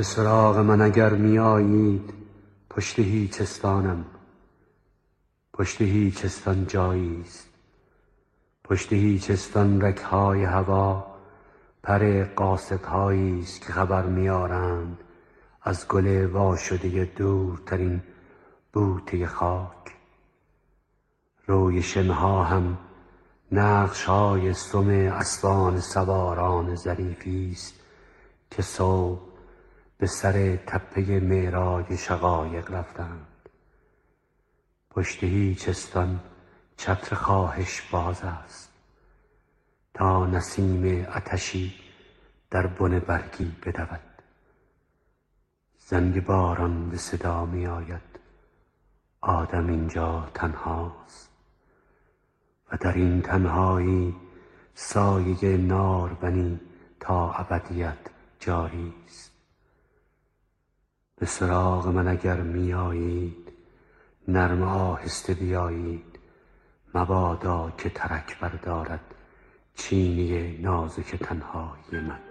به سراغ من اگر میآیید پشت هیچ استانم. پشت هیچ استان جاییست پشت هیچ استان رگهای هوا پر قاصدهاییست که خبر میآرند از گل واشده دورترین بوته خاک. روی شنها هم نقشهای سم اسبان سواران ظریفیست که صبح به سر تپه معراج شقایق رفتند. پشت هیچ استان چتر خواهش باز است. تا نسیم عطشی در بن برگی بدود. زنگ باران به صدا می آید. آدم اینجا تنهاست. و در این تنهایی سایه نارونی تا ابدیت جاریست به سراغ من اگر میآیید نرم آهسته بیایید. مبادا که ترک بردارد چینی نازک تنهایی من.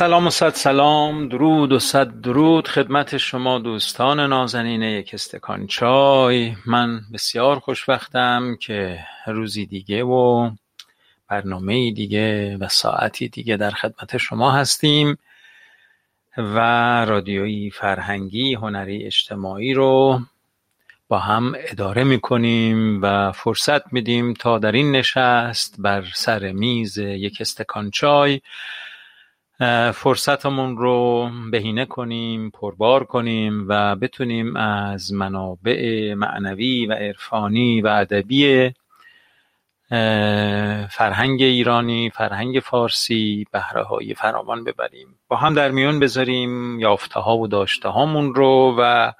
سلام و صد سلام درود و صد درود. خدمت شما دوستان نازنین یک استکان چای. من بسیار خوشبختم که روزی دیگه و برنامه دیگه و ساعتی دیگه در خدمت شما هستیم و رادیویی فرهنگی هنری اجتماعی رو با هم اداره می‌کنیم و فرصت میدیم تا در این نشست بر سر میز یک استکان چای فرصتمون رو بهینه کنیم پربار کنیم و بتونیم از منابع معنوی و عرفانی و ادبی فرهنگ ایرانی فرهنگ فارسی بهره های فراوان ببریم. با هم در میون بذاریم یافته ها و داشته هامون رو و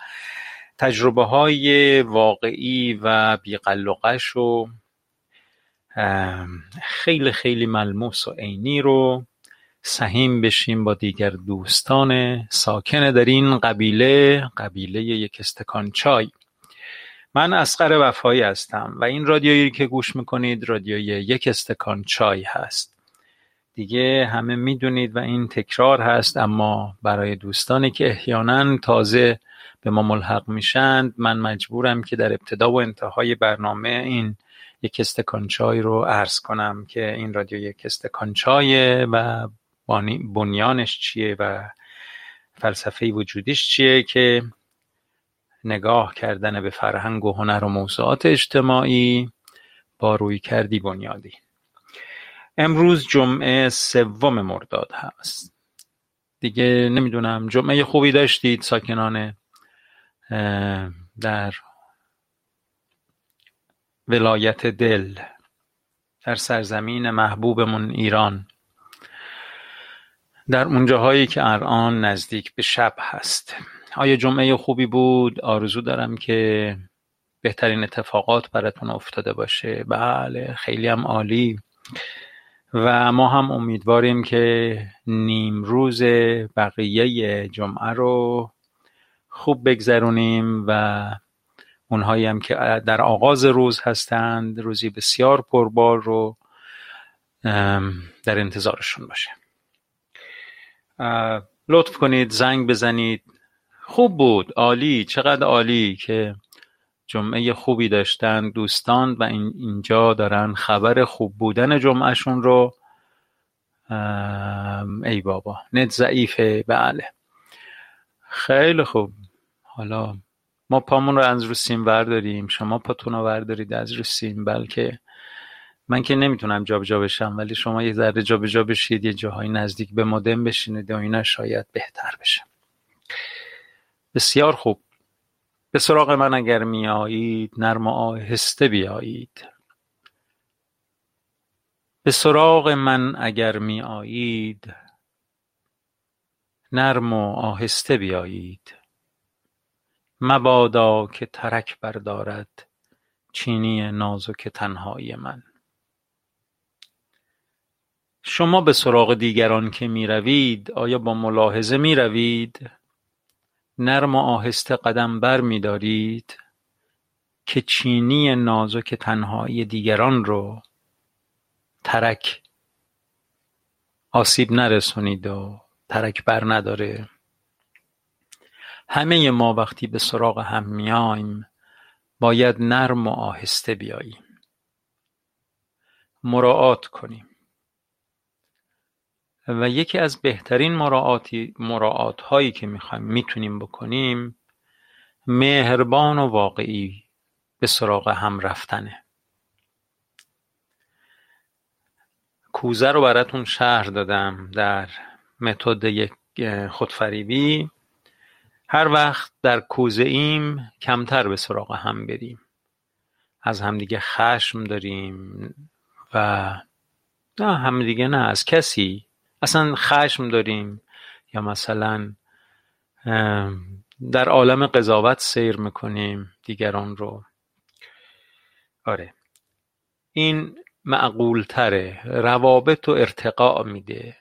تجربه های واقعی و بیقلقش و خیلی خیلی ملموس و عینی رو سهیم بشیم با دیگر دوستان ساکن در این قبیله قبیله یک استکان چای. من اسقر وفایی هستم و این رادیویی که گوش می‌کنید رادیوی یک استکان چای هست. دیگه همه می‌دونید و این تکرار هست اما برای دوستانی که احیانا تازه به ما ملحق میشند من مجبورم که در ابتدا و انتهای برنامه این یک استکان چای رو عرض کنم که این رادیو یک استکان چای و بنیانش چیه و فلسفه وجودیش چیه که نگاه کردن به فرهنگ و هنر و موضوعات اجتماعی با روی کردی بنیادی. امروز جمعه سوم مرداد هست. دیگه نمی‌دونم جمعه خوبی داشتید؟ ساکنان در ولایت دل در سرزمین محبوبمون ایران. در اونجاهایی که الان نزدیک به شب هست. آیا جمعه خوبی بود؟ آرزو دارم که بهترین اتفاقات براتون افتاده باشه. بله خیلی هم عالی. و ما هم امیدواریم که نیم روز بقیه جمعه رو خوب بگذرونیم و اونهایی هم که در آغاز روز هستند روزی بسیار پربار رو در انتظارشون باشه. لطف کنید زنگ بزنید. خوب بود. عالی. چقدر عالی که جمعه خوبی داشتن دوستان و اینجا دارن خبر خوب بودن جمعهشون رو. ای بابا نت ضعیفه. بله. خیلی خوب. حالا ما پامون رو از رو سیم داریم شما پاتون رو وردارید از رو سیم. بلکه من که نمی‌تونم جابجا بشم ولی شما یه ذره جابجا بشید یه جاهای نزدیک به مدم بشینید و اینا شاید بهتر بشه. بسیار خوب. به سراغ من اگر میایید نرم و آهسته بیایید. به سراغ من اگر میایید نرم و آهسته بیایید. مبادا که ترک بردارد چینی نازک تنهایی من. شما به سراغ دیگران که می‌روید آیا با ملاحظه می‌روید؟ نرم و آهسته قدم بر میدارید که چینی نازک تنهایی دیگران رو ترک آسیب نرسونید و ترک بر نداره. همه ما وقتی به سراغ هم میایم باید نرم و آهسته بیاییم. مراعات کنیم. و یکی از بهترین مراعات هایی که می‌خوایم می‌تونیم بکنیم مهربان و واقعی به سراغ هم رفتنه. کوزه رو براتون شهر دادم در متد یک خودفریبی. هر وقت در کوزه ایم کمتر به سراغ هم بریم. از همدیگه خشم داریم و نه همدیگه نه از کسی اصلا خشم داریم یا مثلا در عالم قضاوت سیر می‌کنیم دیگران رو. آره. این معقول تره روابط و ارتقاء میده.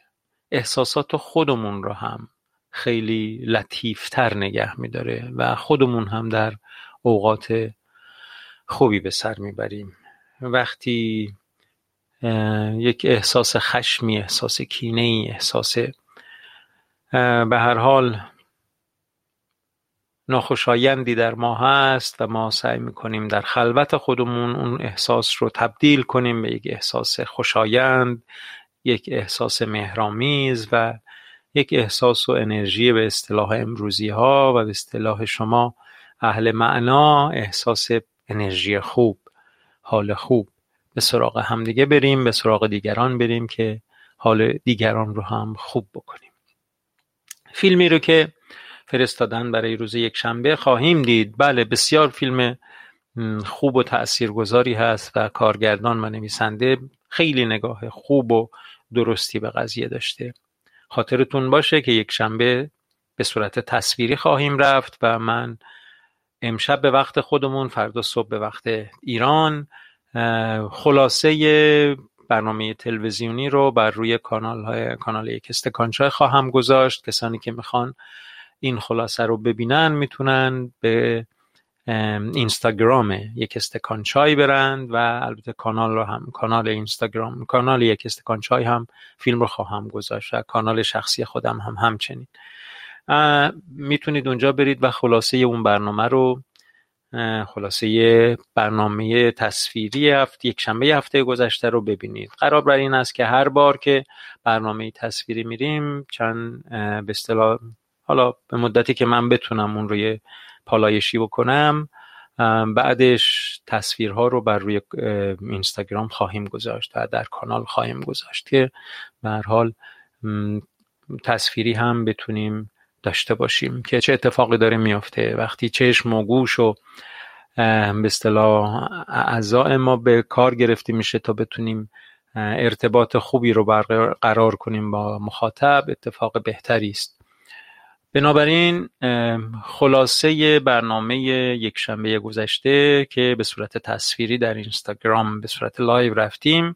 احساسات خودمون رو هم خیلی لطیفتر نگه میداره و خودمون هم در اوقات خوبی به سر می‌بریم. وقتی یک احساس خشمی احساس کینه ای احساس به هر حال ناخوشایندی در ما هست و ما سعی می‌کنیم در خلوت خودمون اون احساس رو تبدیل کنیم به یک احساس خوشایند یک احساس مهرامیز و یک احساس و انرژی به اصطلاح امروزی ها و به اصطلاح شما اهل معنا احساس انرژی خوب حال خوب. به سراغ همدیگه بریم به سراغ دیگران بریم که حال دیگران رو هم خوب بکنیم. فیلمی رو که فرستادن برای روز یک شنبه خواهیم دید. بله بسیار فیلم خوب و تاثیرگذاری هست و کارگردان و نویسنده خیلی نگاه خوب و درستی به قضیه داشته. خاطرتون باشه که یک شنبه به صورت تصویری خواهیم رفت و من امشب به وقت خودمون فردا صبح به وقت ایران خلاصه برنامه تلویزیونی رو بر روی کانال های کانال یک استکانچای خواهم گذاشت. کسانی که می‌خوان این خلاصه رو ببینن می‌تونن به اینستاگرام یک استکان چای برند و البته کانال رو هم کانال اینستاگرام کانال یک استکان چای هم فیلم رو خواهم گذاشت و کانال شخصی خودم هم همچنین. می‌تونید اونجا برید و خلاصه اون برنامه رو خلاصه برنامه تصویری هفته یک شنبه هفته گذشته رو ببینید. قرار بر این است که هر بار که برنامه تصویری میریم چند به اصطلاح حالا به مدتی که من بتونم اون روی پالایشی بکنم بعدش تصویرها رو بر روی اینستاگرام خواهیم گذاشت و در کانال خواهیم گذاشت که به حال تصویری هم بتونیم داشته باشیم که چه اتفاقی داره میافته. وقتی چشم و گوش و به اصطلاح اعضاء ما به کار گرفته میشه تا بتونیم ارتباط خوبی رو برقرار کنیم با مخاطب اتفاق بهتری است. بنابراین خلاصه برنامه یک شنبه گذشته که به صورت تصویری در اینستاگرام به صورت لایو رفتیم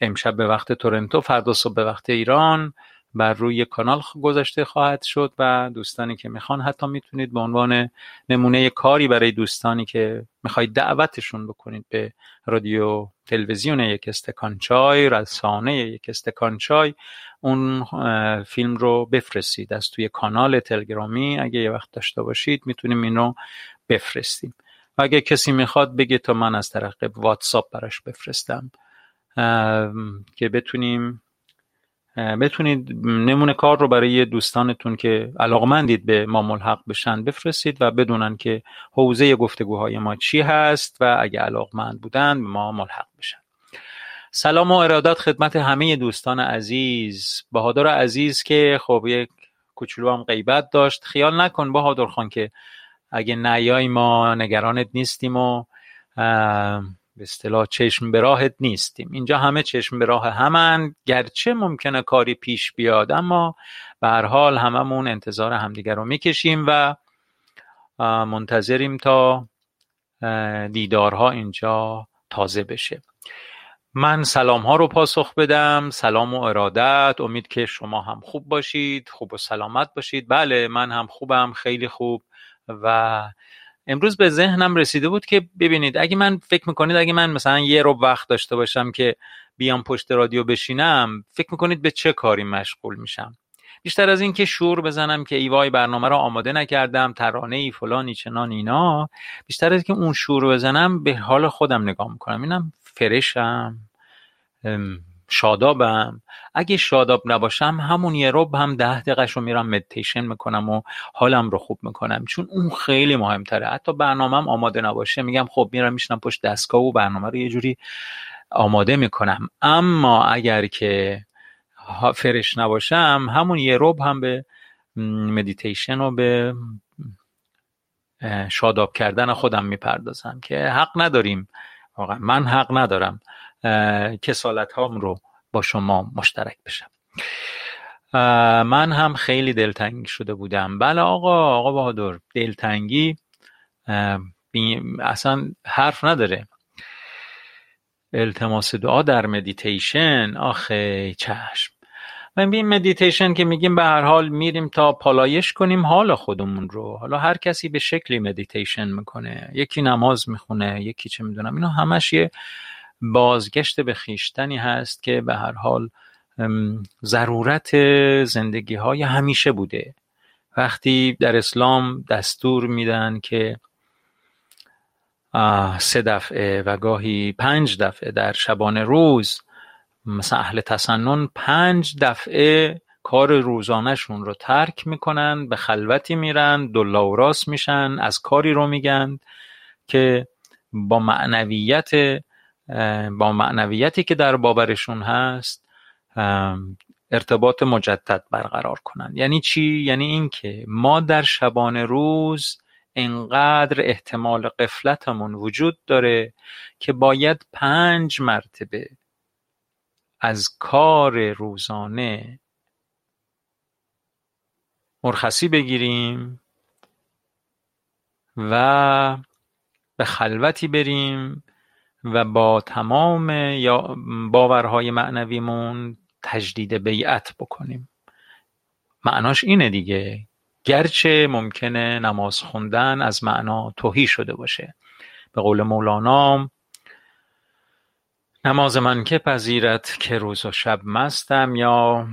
امشب به وقت تورنتو فردا صبح به وقت ایران بر روی کانال گذاشته خواهد شد و دوستانی که می‌خوان حتی می‌تونید به عنوان نمونه کاری برای دوستانی که می‌خواید دعوتشون بکنید به رادیو تلویزیون یک استکان چای رسانه یک استکان چای اون فیلم رو بفرستید. از توی کانال تلگرامی اگه یه وقت داشته باشید می‌تونیم این بفرستیم. و اگه کسی می‌خواد بگه تا من از طریق واتساپ براش بفرستم که بتونیم بتونید نمونه کار رو برای دوستانتون که علاقمندید به ما ملحق بشن بفرستید و بدونن که حوزه گفتگوهای ما چی هست و اگه علاقمند بودن به ما ملحق بشن. سلام و ارادت خدمت همه دوستان عزیز. بهادر عزیز که خب یک کوچولو هم غیبت داشت. خیال نکن بهادر خان که اگه نیای ما نگرانت نیستیم و به اصطلاح چشم به راهت نیستیم. اینجا همه چشم به راه همن. گرچه ممکنه کاری پیش بیاد اما به هر حال هممون انتظار همدیگر رو می‌کشیم و منتظریم تا دیدارها اینجا تازه بشه. من سلام ها رو پاسخ بدم. سلام و ارادت. امید که شما هم خوب باشید خوب و سلامت باشید. بله من هم خوبم خیلی خوب و امروز به ذهنم رسیده بود که ببینید اگه من فکر می‌کنید اگه من مثلا یه ربع وقت داشته باشم که بیام پشت رادیو بشینم فکر می‌کنید به چه کاری مشغول میشم؟ بیشتر از این که شور بزنم که ای وای برنامه رو آماده نکردم ترانه ای فلانی چنان اینا بیشتر از که اون شور بزنم به حال خودم نگاه می‌کنم. ببینم fresh م. شادابم. اگه شاداب نباشم همون یه ربع هم ده دقیقه رو میرم مدیتیشن می‌کنم و حالم رو خوب می‌کنم. چون اون خیلی مهمتره. حتی برنامهم آماده نباشه. میگم خب میرم میشنم پشت دستگاه و برنامه رو یه جوری آماده می‌کنم. اما اگر که فرش نباشم همون یه رب هم به مدیتیشن و به شاداب کردن خودم می‌پردازم که حق نداریم. واقعا من حق ندارم. کسالت هام رو با شما مشترک بشم. من هم خیلی دلتنگ شده بودم. بله آقا آقا بهادر دلتنگی اصلا حرف نداره. التماس دعا در مدیتیشن آخه چشم. و این مدیتیشن که میگیم به هر حال میریم تا پالایش کنیم حال خودمون رو. حالا هر کسی به شکلی مدیتیشن می‌کنه. یکی نماز می‌خونه یکی چه می‌دونم اینا همش یه بازگشت به خویشتنی هست که به هر حال ضرورت زندگی های همیشه بوده. وقتی در اسلام دستور میدن که سه دفعه و گاهی پنج دفعه در شبانه روز مثلا اهل تسنن پنج دفعه کار روزانهشون رو ترک می‌کنن به خلوتی میرن دلا و راست میشن از کاری رو میگن که با معنویت با معنویتی که در باورشون هست ارتباط مجدد برقرار کنند. یعنی چی؟ یعنی اینکه ما در شبانه روز انقدر احتمال قفلتمون وجود داره که باید پنج مرتبه از کار روزانه مرخصی بگیریم و به خلوتی بریم و با تمام یا باورهای معنویمون تجدید بیعت بکنیم. معناش اینه دیگه. گرچه ممکنه نماز خوندن از معنا توهی شده باشه. به قول مولانا نماز من که پذیرت که روز و شب مستم یا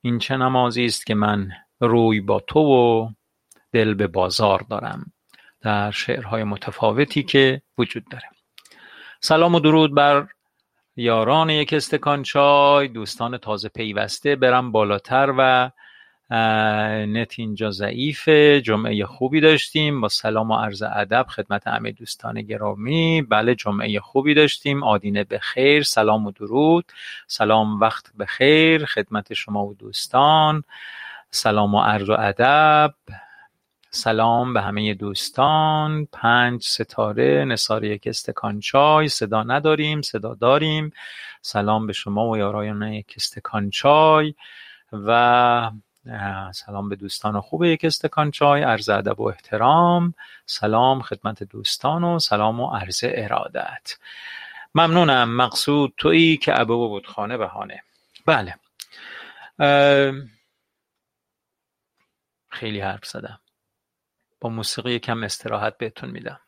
این چه نمازی است که من روی با تو و دل به بازار دارم. در شعرهای متفاوتی که وجود داره. سلام و درود بر یاران یک استکان چای دوستان تازه پیوسته برم بالاتر و نت اینجا ضعیفه. جمعه خوبی داشتیم. با سلام و عرض ادب خدمت همه دوستان گرامی. بله جمعه خوبی داشتیم. آدینه به خیر. سلام و درود. سلام وقت به خیر. خدمت شما و دوستان. سلام و عرض و ادب. سلام به همه دوستان. پنج ستاره نصار یک استکان چای صدا نداریم صدا داریم. سلام به شما و یارایان یک استکان چای و سلام به دوستان خوب یک استکان چای عرض ادب و احترام. سلام خدمت دوستان و سلام و عرض ارادت. ممنونم. مقصود تویی که ابه و بودخانه بهانه. بله. خیلی حرف زدم. با موسیقی کم استراحت بهتون میدم.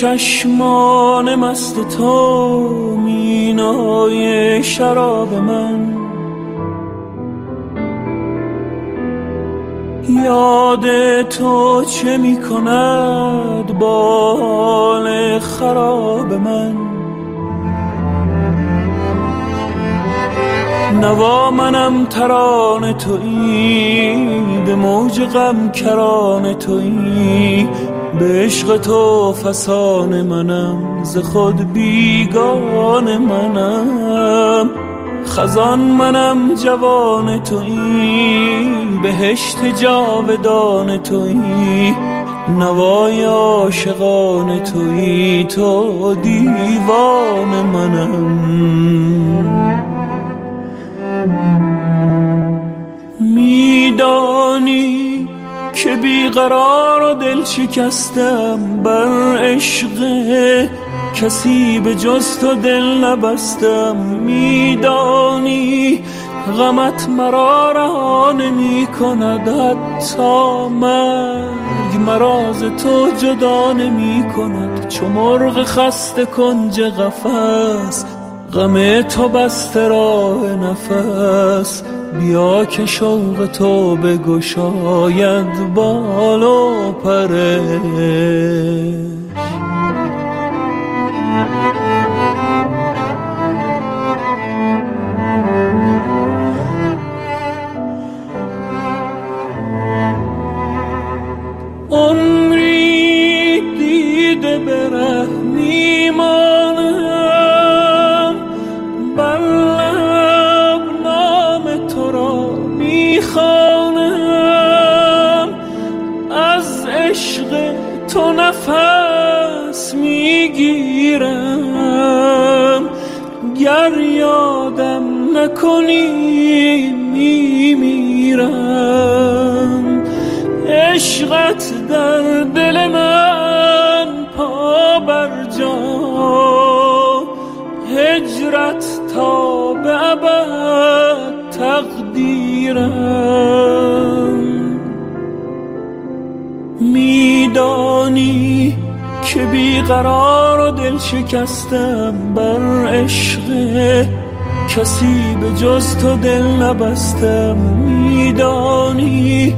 چشمان مست تو مینای شراب من. یاد تو چه می کند با حال خراب من؟ نوا منم تران تویی به موج غم کران تویی. به عشق تو فسان منم ز خود بیگان منم. خزان منم جوان تویی بهشت جاودان تویی. نوای عاشقان تویی تو دیوان منم. میدانی که بیقرار و دل شکستم بر عشق کسی به جز تو دل نبستم میدانی غمت مرا رها نمی کند حتی مرگ. مراز تو جدا نمی کند چو مرغ خسته کنج قفس. غم تو بسته راه نفس. بیا که شوق تو بگشاید بال و پره. گر یادم نکنی میمیرم. عشقت در دل من پا بر جا. هجرت تا به ابد تقدیرم. میدانی که بیقرار و دل شکستم بر عشق کسی به جز تو دل نبستم میدانی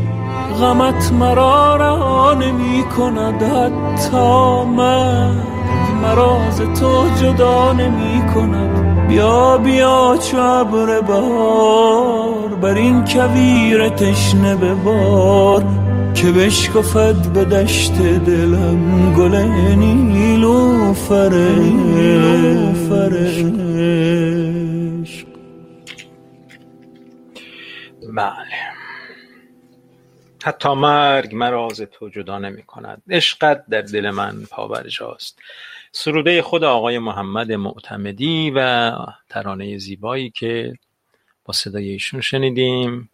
غمت مرا رها نمی کند حتی من مراز تو جدا نمی کند بیا بیا چو ابر بر این کویر تشنه ببار. که بشکفد به دشت دلم گل نیلو فرش. بله. حتی مرگ مراز تو جدا نمی کند. عشقت در دل من پابرجاست. سروده خود آقای محمد معتمدی و ترانه زیبایی که با صدای ایشون شنیدیم.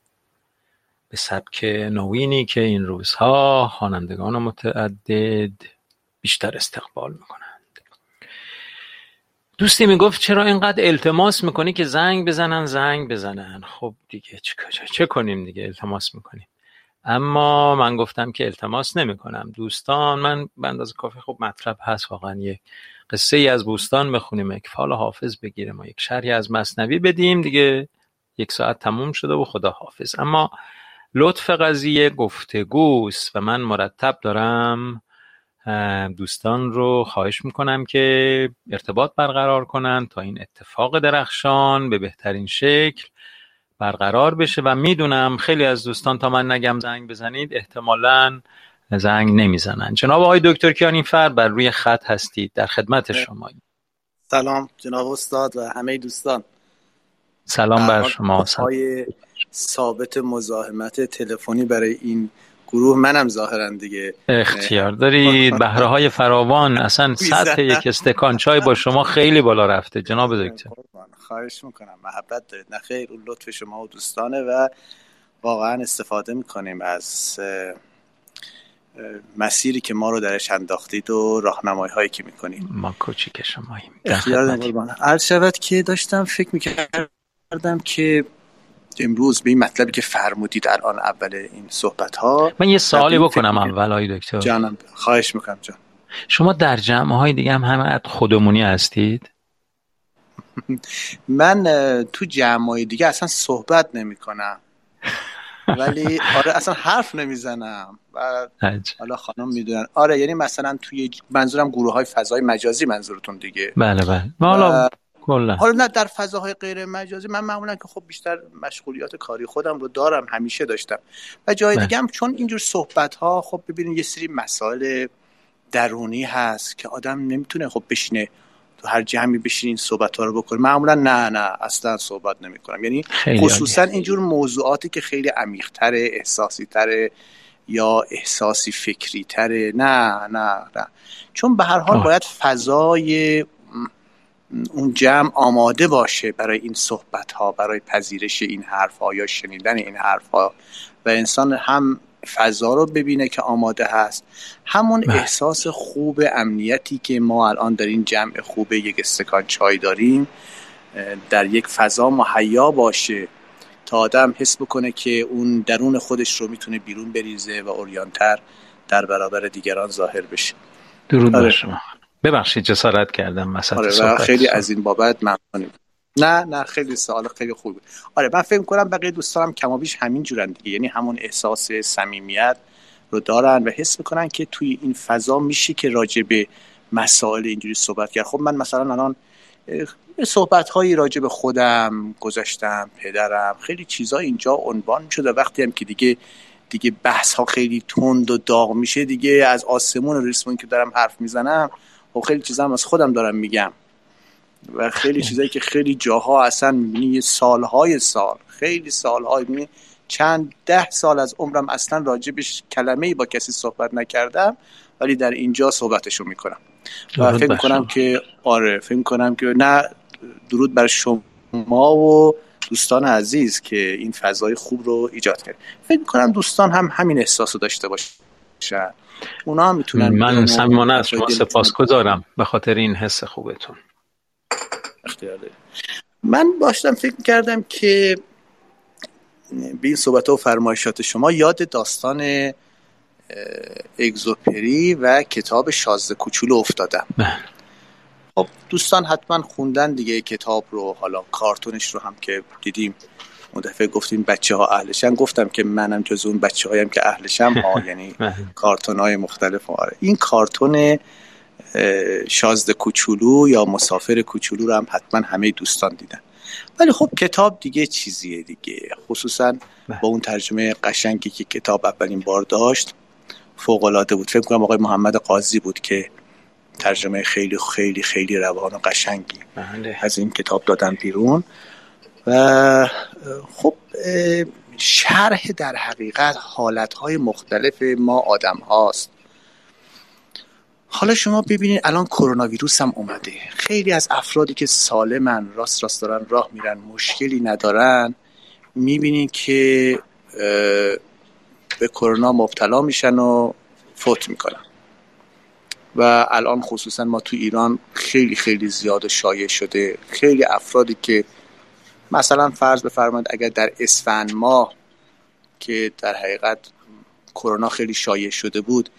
به سبک نوینی که این روزها خوانندگان متعدد بیشتر استقبال می‌کنند. دوستی می‌گفت چرا اینقدر التماس می‌کنی که زنگ بزنن زنگ بزنن؟ خب دیگه چه کنیم دیگه؟ التماس می‌کنیم. اما من گفتم که التماس نمی‌کنم. دوستان من به اندازه کافی خب مطلب هست. واقعا یک قصه ای از بوستان بخونیم. یک فال حافظ بگیریم و یک شرحی از مصنوی بدیم. دیگه یک ساعت تموم شده و خدا حافظ اما لطف قضیه گفتگوست و من مرتب دارم. دوستان رو خواهش می‌کنم که ارتباط برقرار کنن تا این اتفاق درخشان به بهترین شکل برقرار بشه و می‌دونم خیلی از دوستان تا من نگم زنگ بزنید احتمالا زنگ نمی‌زنن. جناب آقای دکتر کیانی فر بر روی خط هستید. در خدمت شما. سلام جناب استاد و همه دوستان. سلام بر شما. های ثابت مزاحمت تلفنی برای این گروه منم ظاهرا دیگه اختیار دارید؟ بهره های فراوان اصلا سطح یک استکان چای با شما خیلی بالا رفته جناب دکتر. خواهش می‌کنم. محبت دارید. نه خیر اون لطف شما و دوستانه و واقعا استفاده می‌کنیم از مسیری که ما رو درش انداختید و راهنمایی هایی که می‌کنیم ما کوچیک شماییم. عرض شود که داشتم فکر می‌کردم که امروز به این مطلبی که فرمودید الان اول این صحبت ها من یه سوالی بکنم اول های دکتر. جانم خواهش می‌کنم جان. شما در جمع های دیگه هم همه خودمونی هستید؟ من تو جمع های دیگه اصلا صحبت نمی کنم ولی آره اصلا حرف نمی‌زنم. و حالا خانم می‌دونن. آره یعنی مثلا توی منظورم گروه های فضای مجازی منظورتون دیگه. بله بله. حالا حالا نه در فضاهای غیر مجازی من معمولا که خب بیشتر مشغولیات کاری خودم رو دارم همیشه داشتم. و جای بله. دیگه هم چون اینجور صحبت ها خب ببینید یه سری مسائل درونی هست که آدم نمی‌تونه خب بشینه تو هر جمعی بشین این صحبت ها رو بکنه. معمولا نه نه اصلا صحبت نمی کنم یعنی خصوصا اینجور موضوعاتی که خیلی عمیقتره احساسی تره یا احساسی فکری تره نه نه نه. چون به هر حال باید فضای اون جمع آماده باشه برای این صحبت ها برای پذیرش این حرف ها یا شنیدن این حرف ها و انسان هم فضا رو ببینه که آماده هست همون بله. احساس خوب امنیتی که ما الان در این جمع خوب یک استکان چای داریم در یک فضا مهیا باشه تا آدم حس بکنه که اون درون خودش رو می‌تونه بیرون بریزه و اوریانتر در برابر دیگران ظاهر بشه درود آره. شما ببخشید جسارت کردم مثلا آره خیلی از این بابت ممنونیم. نه نه خیلی سوال خیلی خوب آره من فکر کنم بقیه دوستانم کمابیش همین جورن دیگه. یعنی همون احساس صمیمیت رو دارن و حس می‌کنن که توی این فضا میشه که راجع به مسائل اینجوری صحبت کرد. خب من مثلا الان صحبت هایی راجع به خودم گذاشتم پدرم خیلی چیزا اینجا عنوان شده. وقتی هم که دیگه دیگه بحث ها خیلی تند و داغ میشه دیگه از آسمون و ریسمون که دارم حرف می‌زنم و خیلی چیزا هم از خودم دارم میگم. و خیلی چیزایی که خیلی جاها اصلا می‌بینی سالهای سال خیلی سالهای می‌بینی. چند ده سال از عمرم اصلا راجبش کلمه ای با کسی صحبت نکردم ولی در اینجا صحبتشو می‌کنم. و فکر می‌کنم که آره فکر می‌کنم که نه درود بر شما و دوستان عزیز که این فضای خوب رو ایجاد کرد. فکر می‌کنم دوستان هم همین احساس رو داشته باشن اونا هم می‌تونن من صمیمانه از شما سپاسگزارم به خاطر این حس خوبتون. اختیار من باشتم فکر کردم که به این صحبت و فرمایشات شما یاد داستان اگزوپری و کتاب شازده کوچولو افتادم بله. خب دوستان حتما خوندن دیگه کتاب رو حالا کارتونش رو هم که دیدیم. اون دفعه گفتیم بچه ها اهلشن. گفتم که منم جز اون بچه هایم که اهلشم ها یعنی بله. کارتون های مختلف. آره. این کارتون شازده کوچولو یا مسافر کوچولو رو هم حتما همه دوستان دیدن. ولی خب کتاب دیگه چیزیه دیگه. خصوصا بله. با اون ترجمه قشنگی که کتاب اولین بار داشت فوق العاده بود. فکر کنم آقای محمد قاضی بود که ترجمه خیلی خیلی خیلی روان و قشنگی بله. از این کتاب دادن بیرون. و خب شرح در حقیقت حالتهای مختلف ما آدم هاست حالا شما ببینید الان کرونا ویروس هم اومده. خیلی از افرادی که سالمن راست راست دارن راه میرن مشکلی ندارن می‌بینید که به کرونا مبتلا میشن و فوت می‌کنن. و الان خصوصا ما تو ایران خیلی خیلی زیاد شایع شده. خیلی افرادی که مثلا فرض بفرمایید اگر در اسفند ماه که در حقیقت کرونا خیلی شایع شده بود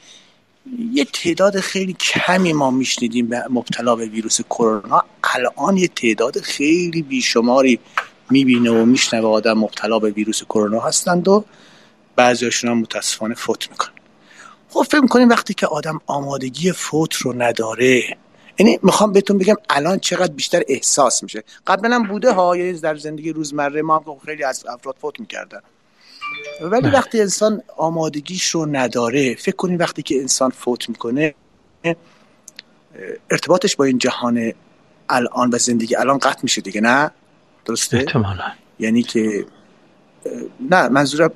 یه تعداد خیلی کمی ما میشنیدیم به مبتلا به ویروس کرونا. الان یه تعداد خیلی بیشماری می‌بینه و میشنوه آدم مبتلا به ویروس کرونا هستند و بعضیاشون هم متاسفانه فوت می‌کنن. خب فکر می‌کنیم وقتی که آدم آمادگی فوت رو نداره یعنی می‌خوام بهتون بگم الان چقدر بیشتر احساس میشه. قبلا بوده ها یعنی در زندگی روزمره ما هم خیلی از افراد فوت می‌کردن. ولی وقتی انسان آمادگیش رو نداره فکر کنیم وقتی که انسان فوت می‌کنه ارتباطش با این جهان الان و زندگی الان قطع میشه دیگه نه؟ درسته؟ احتمالا. یعنی که نه منظورم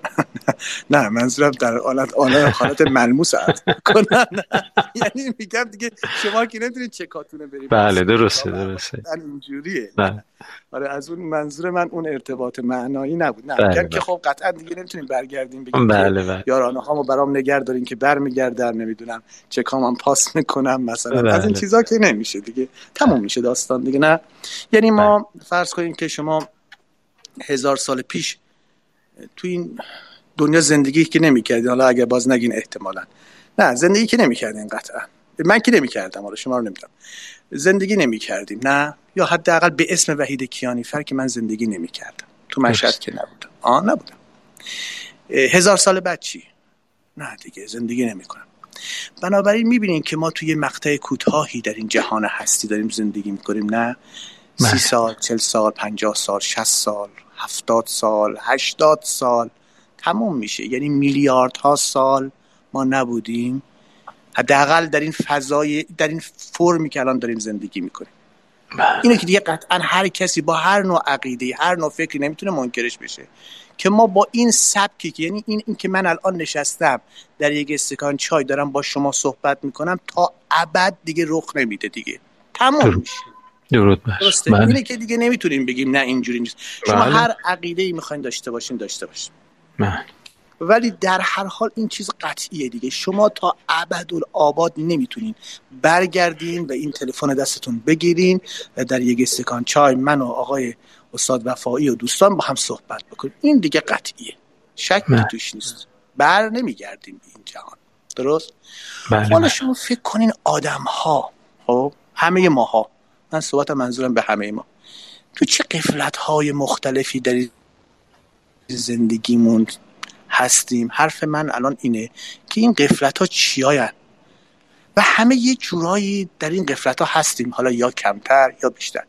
نه منظورم در حالت حالت, ملموس عرض کنن یعنی میگم دیگه شما که نمی‌تونید چه کاتونه برید بله درسته درسته. اینجوریه. بله. آره از اون منظور من اون ارتباط معنایی نبود. نه بله، میگم بله. که خب قطعا دیگه نمی‌تونیم برگردیم بگیم بله بله. یارانه هامو برام نگر دارین که برمیگردن نمی‌دونم چه کامم پاس می‌کنم مثلا. بله. از این چیزا که نمیشه دیگه. تموم میشه داستان دیگه نه؟ یعنی ما فرض کنیم که شما هزار سال پیش تو این دنیا زندگی که نمی‌کردین حالا اگر باز نگین احتمالا. نه زندگی که نمی‌کردین قطعا. من که نمی‌کردم حالا شما رو نمی‌دونم. زندگی نمی‌کردیم نه؟ یا حداقل به اسم وحید کیانی فر که من زندگی نمی‌کردم. تو مشهد. که نبودم. آه نبودم. هزار سال بعد چی؟ نه دیگه زندگی نمی‌کنم. بنابراین می‌بینیم که ما توی مقطع کوتاهی در این جهان هستی داریم زندگی می‌کنیم نه؟ سی بله. سال چل سال پنجاه سال شست سال. هفتاد سال هشتاد سال تموم میشه. یعنی میلیاردها سال ما نبودیم. حداقل در این فضای در این فرمی که الان داریم زندگی می‌کنیم. اینو که دیگه قطعا هر کسی با هر نوع عقیده هر نوع فکری نمی‌تونه منکرش بشه. که ما با این سبکی که یعنی این, این که من الان نشستم در یک استکان چای دارم با شما صحبت می‌کنم تا ابد دیگه رخ نمیده دیگه. تمام. میشه. درود درسته. بله. اینه که دیگه نمی‌تونیم بگیم نه اینجوری نیست. شما بله. هر عقیده ای می‌خواین داشته باشین داشته باشین. بله. ولی در هر حال این چیز قطعیه دیگه. شما تا ابدالآباد نمی‌تونین. برگردین و این تلفن دستتون بگیرین و در یک استکان چای من و آقای استاد وفایی و دوستان با هم صحبت بکنیم این دیگه قطعیه. شکی نه. توش نیست. بر نمیگردیم به این جهان. درست؟ بله حالا بله. شما فکر کنین آدم ها خب همه ماها من صحبت منظورم به همه ما. تو چه قفلت های مختلفی در این زندگیمون هستیم؟ حرف من الان اینه که این قفلت ها چیاین و همه یه جورایی در این قفلت ها هستیم. حالا یا کمتر یا بیشتر.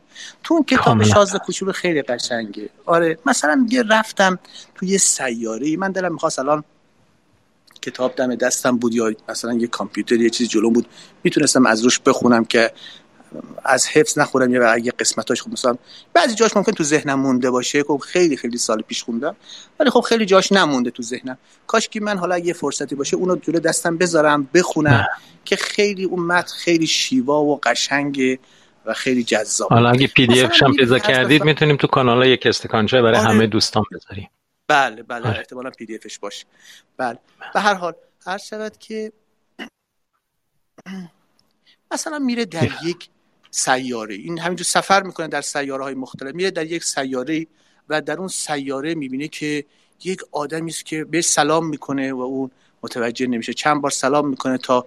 تو اون کتاب. شازده کوچولو خیلی قشنگه. آره مثلا میگه رفتم تو یه سیاره من دلم می‌خواست الان کتاب دم دستم بود یا مثلا یه کامپیوتر یه چیز جلوم بود. می‌تونستم از روش بخونم که از حفظ نخورم یا یه قسمتاش خب مثلا بعضی جاش ممکن تو ذهنم مونده باشه. خب خیلی خیلی سال پیش خوندم. ولی خب خیلی جاش نمونده تو ذهنم. کاش که من حالا یه فرصتی باشه اونو جلو دستم بذارم بخونم نه. که خیلی اون متن خیلی شیوا و قشنگه و خیلی جذاب. حالا اگه PDF هم می‌بینی پیدا کردید می‌تونیم تو کانال یک استکان چای برای آره. همه دوستان بذاریم. بله بله آره. احتمالا PDF ش باشه. بله. به هر حال هر شود که مثلا میره در یک سیاره. این همینجور سفر می‌کنه در سیاره های مختلف. میره در یک سیاره و در اون سیاره می‌بینه که یک آدمی است که به سلام می‌کنه و اون متوجه نمیشه. چند بار سلام می‌کنه تا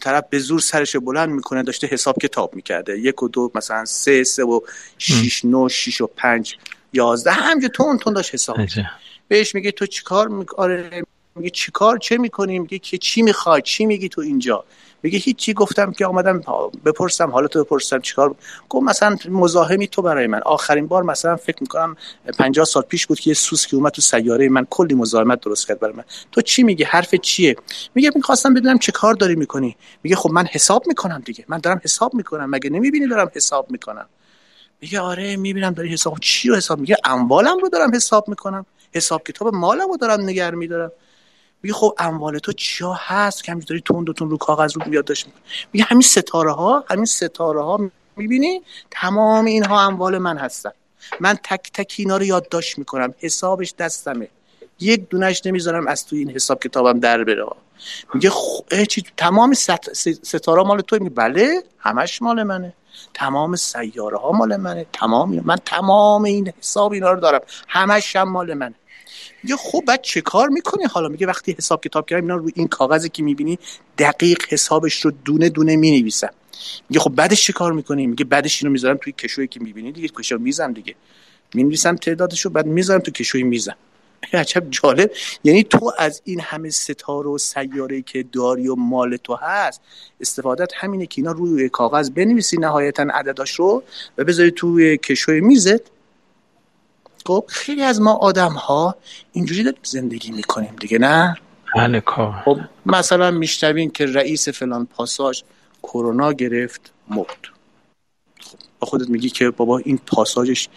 طرف به زور سرش بلند می‌کنه داشته حساب کتاب می‌کرده. یک و دو مثلا سه سه و شیش نو شیش و پنج یازده همجور تون تون داشت حساب. بهش میگه تو چیکار می‌کنی آره میگه چیکار چه می‌کنی؟ میگه که چی می‌خوای؟ چی میگی تو اینجا؟ میگه هیچی گفتم که آمدم بپرسم حالا تو بپرسم چیکار گفت مثلا مزاحمی تو برای من. آخرین بار مثلا فکر می‌کنم 50 سال پیش بود که یه سوسکی اومد تو سیاره من کلی مزاحمت درست کرد برای من. تو چی میگی؟ حرف چیه؟ میگه می‌خواستم بدونم چه کار داری می‌کنی. میگه خب من حساب می‌کنم دیگه. من دارم حساب می‌کنم. مگه نمی‌بینی دارم حساب می‌کنم؟ میگه آره می‌بینم داری حساب. چی رو حساب میگه اموالم رو دارم حساب می‌کنم. حساب کتاب مالم رو دارم نگر میدارم. میگه خب اموال تو چیا هست؟ که همینجوری تون دوتون رو کاغذ رو یادداشت می‌کنه میگه همین ستاره ها همین ستاره ها می‌بینی؟ تمام اینها اموال من هستن. من تک تک اینا رو یادداشت می‌کنم. حسابش دستمه. یک دونش نمی‌ذارم از توی این حساب کتابم در بره. میگه خ... چی؟ تمام ست... ستاره مال تو میگه. بله همش مال منه. تمام سیاره ها مال منه. تمام. من تمام این حساب اینا رو دارم. همش هم مال منه. میگه خب بعد چه کار می‌کنی؟ حالا میگه وقتی حساب کتاب کردم اینا رو این کاغذی که می‌بینی دقیق حسابش رو دونه دونه می‌نویسم میگه خب بعدش چه کار می‌کنی؟ میگه بعدش اینو می‌ذارم توی کشویی که می‌بینی دیگه کشو میزم دیگه. می‌نویسم تعدادش رو بعد می‌ذارم تو کشوی میزم عجب جالب. یعنی تو از این همه ستاره و سیاره که داری و مال تو هست استفادت همینه که اینا روی کاغذ بنویسی نهایتا عدداش رو و بذاری توی کشوی میزت. خب خیلی از ما آدم ها اینجوری داریم زندگی می‌کنیم دیگه نه؟ بله کار خب مثلا میشنوین که رئیس فلان پاساژ کرونا گرفت مرد. خب با خودت میگی که بابا این پاساژش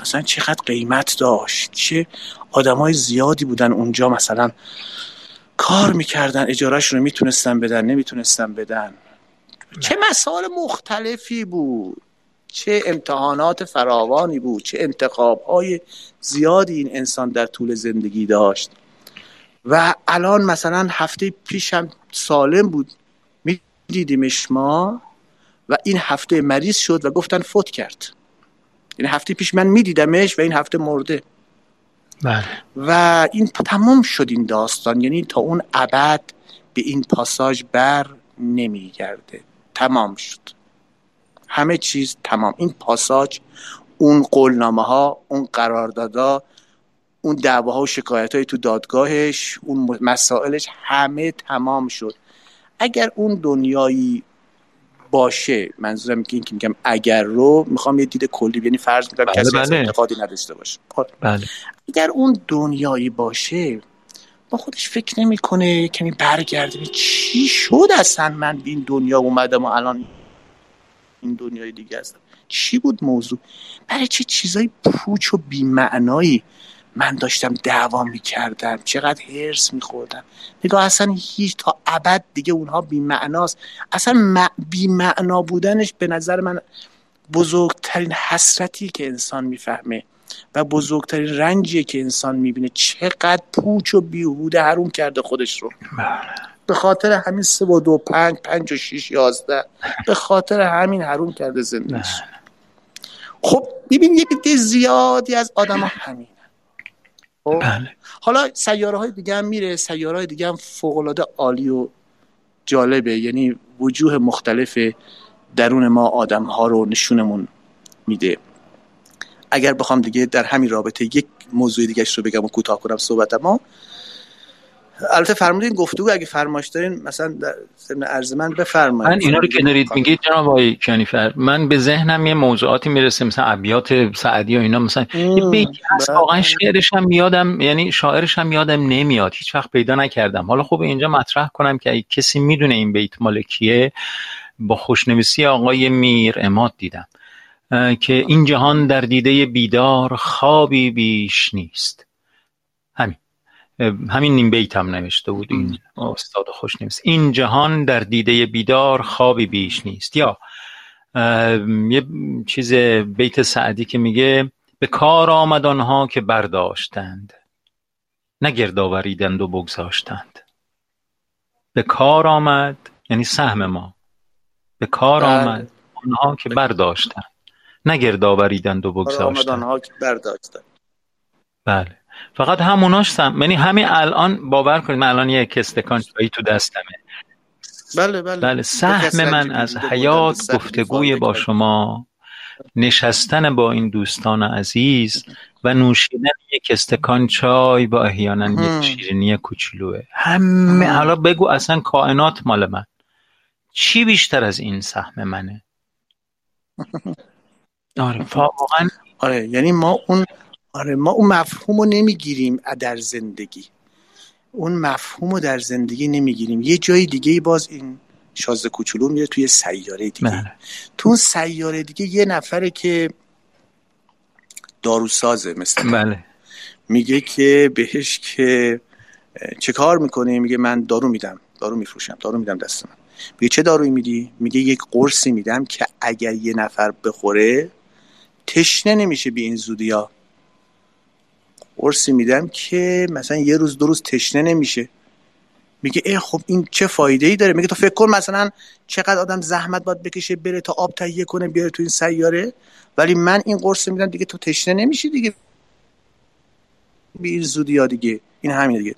مثلا چقدر قیمت داشت؟ چه آدمای زیادی بودن اونجا مثلا کار می‌کردن اجارهش رو می‌تونستن بدن نمی‌تونستن بدن. چه مسائل مختلفی بود. چه امتحانات فراوانی بود چه انتخاب های زیادی این انسان در طول زندگی داشت. و الان مثلا هفته پیش هم سالم بود میدیدیمش ما و این هفته مریض شد و گفتن فوت کرد. این هفته پیش من میدیدمش و این هفته مرده. بله. و این تمام شد این داستان یعنی تا اون ابد به این پاساژ بر نمیگرده. تمام شد. همه چیز تمام این پاساج اون قولنامه ها اون قراردادها اون دعواها و شکایت های تو دادگاهش اون مسائلش همه تمام شد اگر اون دنیایی باشه منظورم که این که میگم اگر رو می‌خوام یه دید کلی یعنی فرض می‌کنم بله کسی بله. انتقادی نداشته باشه خب. بله اگر اون دنیایی باشه با خودش فکر نمی‌کنه کمی برگرده چی شد اصلا من به این دنیا اومدم و الان این دنیای دیگه هستم. چی بود موضوع؟ برای چه چیزای پوچ و بیمعنایی من داشتم دعوا می‌کردم؟ چقدر هرس میخوردم. نگاه اصلا هیچ تا ابد دیگه اونها بیمعناست. اصلا بیمعنا بودنش به نظر من بزرگترین حسرتی که انسان می‌فهمه و بزرگترین رنجیه که انسان می‌بینه. چقدر پوچ و بیهوده حروم کرده خودش رو. به خاطر همین سه و دو پنج پنج و شیش یازده. به خاطر همین حروم کرده زندگیش خب ببین یه عده زیادی از آدم ها همین خب؟ بله. حالا سیاره های دیگه هم میره سیاره های دیگه هم فوق عالی و جالبه. یعنی وجوه مختلف درون ما آدم ها رو نشونمون میده. اگر بخوام دیگه در همین رابطه یک موضوع دیگه رو بگم و کوتاه کنم صحبت ما البته فرمودین گفتگو اگه فرماش دارین مثلا در ضمن عرض من بفرمایید. من اینا رو که دارید میگید جناب آقای کنیفر من به ذهنم یه موضوعاتی می‌رسه مثلا ابیات سعدی و اینا مثلا یه بیتی هست بله. واقعا شعرش هم یادم یعنی شاعرش هم یادم نمیاد هیچ وقت پیدا نکردم. حالا خب اینجا مطرح کنم که اگه کسی می‌دونه این بیت مال کیه با خوشنویسی آقای میر اماد دیدم که این جهان در دیده بیدار خوابی بیش نیست. همین نیم بیت هم نوشته بود. این استاد خوشنویس این جهان در دیده بیدار خوابی بیش نیست. یا یه چیز بیت سعدی که میگه به کار آمد آنها که برداشتند. نه گردآوریدند و بگذاشتند. به کار آمد یعنی سهم ما. به کار بله. آمد آنها که برداشتند. نه گردآوریدند و بگذاشتند. آنها که برداشتن بله. فقط هموناش سم یعنی همین الان باور کنید من الان یک استکان چایی تو دستمه. بله بله. بله سهم من از حیات گفتگوی با شما نشستن با این دوستان عزیز و نوشیدن یک استکان چای با احیانا. یک شیرینی کوچولوه. همه هم. حالا بگو اصلا کائنات مال من. چی بیشتر از این سهم منه؟ آره واقعا آره یعنی ما اون آره ما اون مفهوم رو نمی‌گیریم در زندگی. اون مفهوم رو در زندگی نمی‌گیریم. یه جای دیگه باز این شازده کوچولو میره توی سیاره دیگه. بله. تو اون سیاره دیگه یه نفره که داروسازه مثل بله. میگه که بهش که چه کار می‌کنه؟ میگه من دارو میدم. دارو میفروشم. دارو میدم دست من. میگه چه دارویی میدی؟ میگه یک قرصی میدم که اگر یه نفر بخوره تشنه نمیشه بی این زودی ها. قرصی میدم که مثلا یه روز دو روز تشنه نمیشه. میگه ای خب این چه فایده ای داره؟ میگه تو فکر کن مثلا چقدر آدم زحمت باید بکشه بره تا آب تهیه کنه بیاره تو این سیاره. ولی من این قرص میدم دیگه تو تشنه نمیشی دیگه. این زودی ها دیگه. این همین دیگه.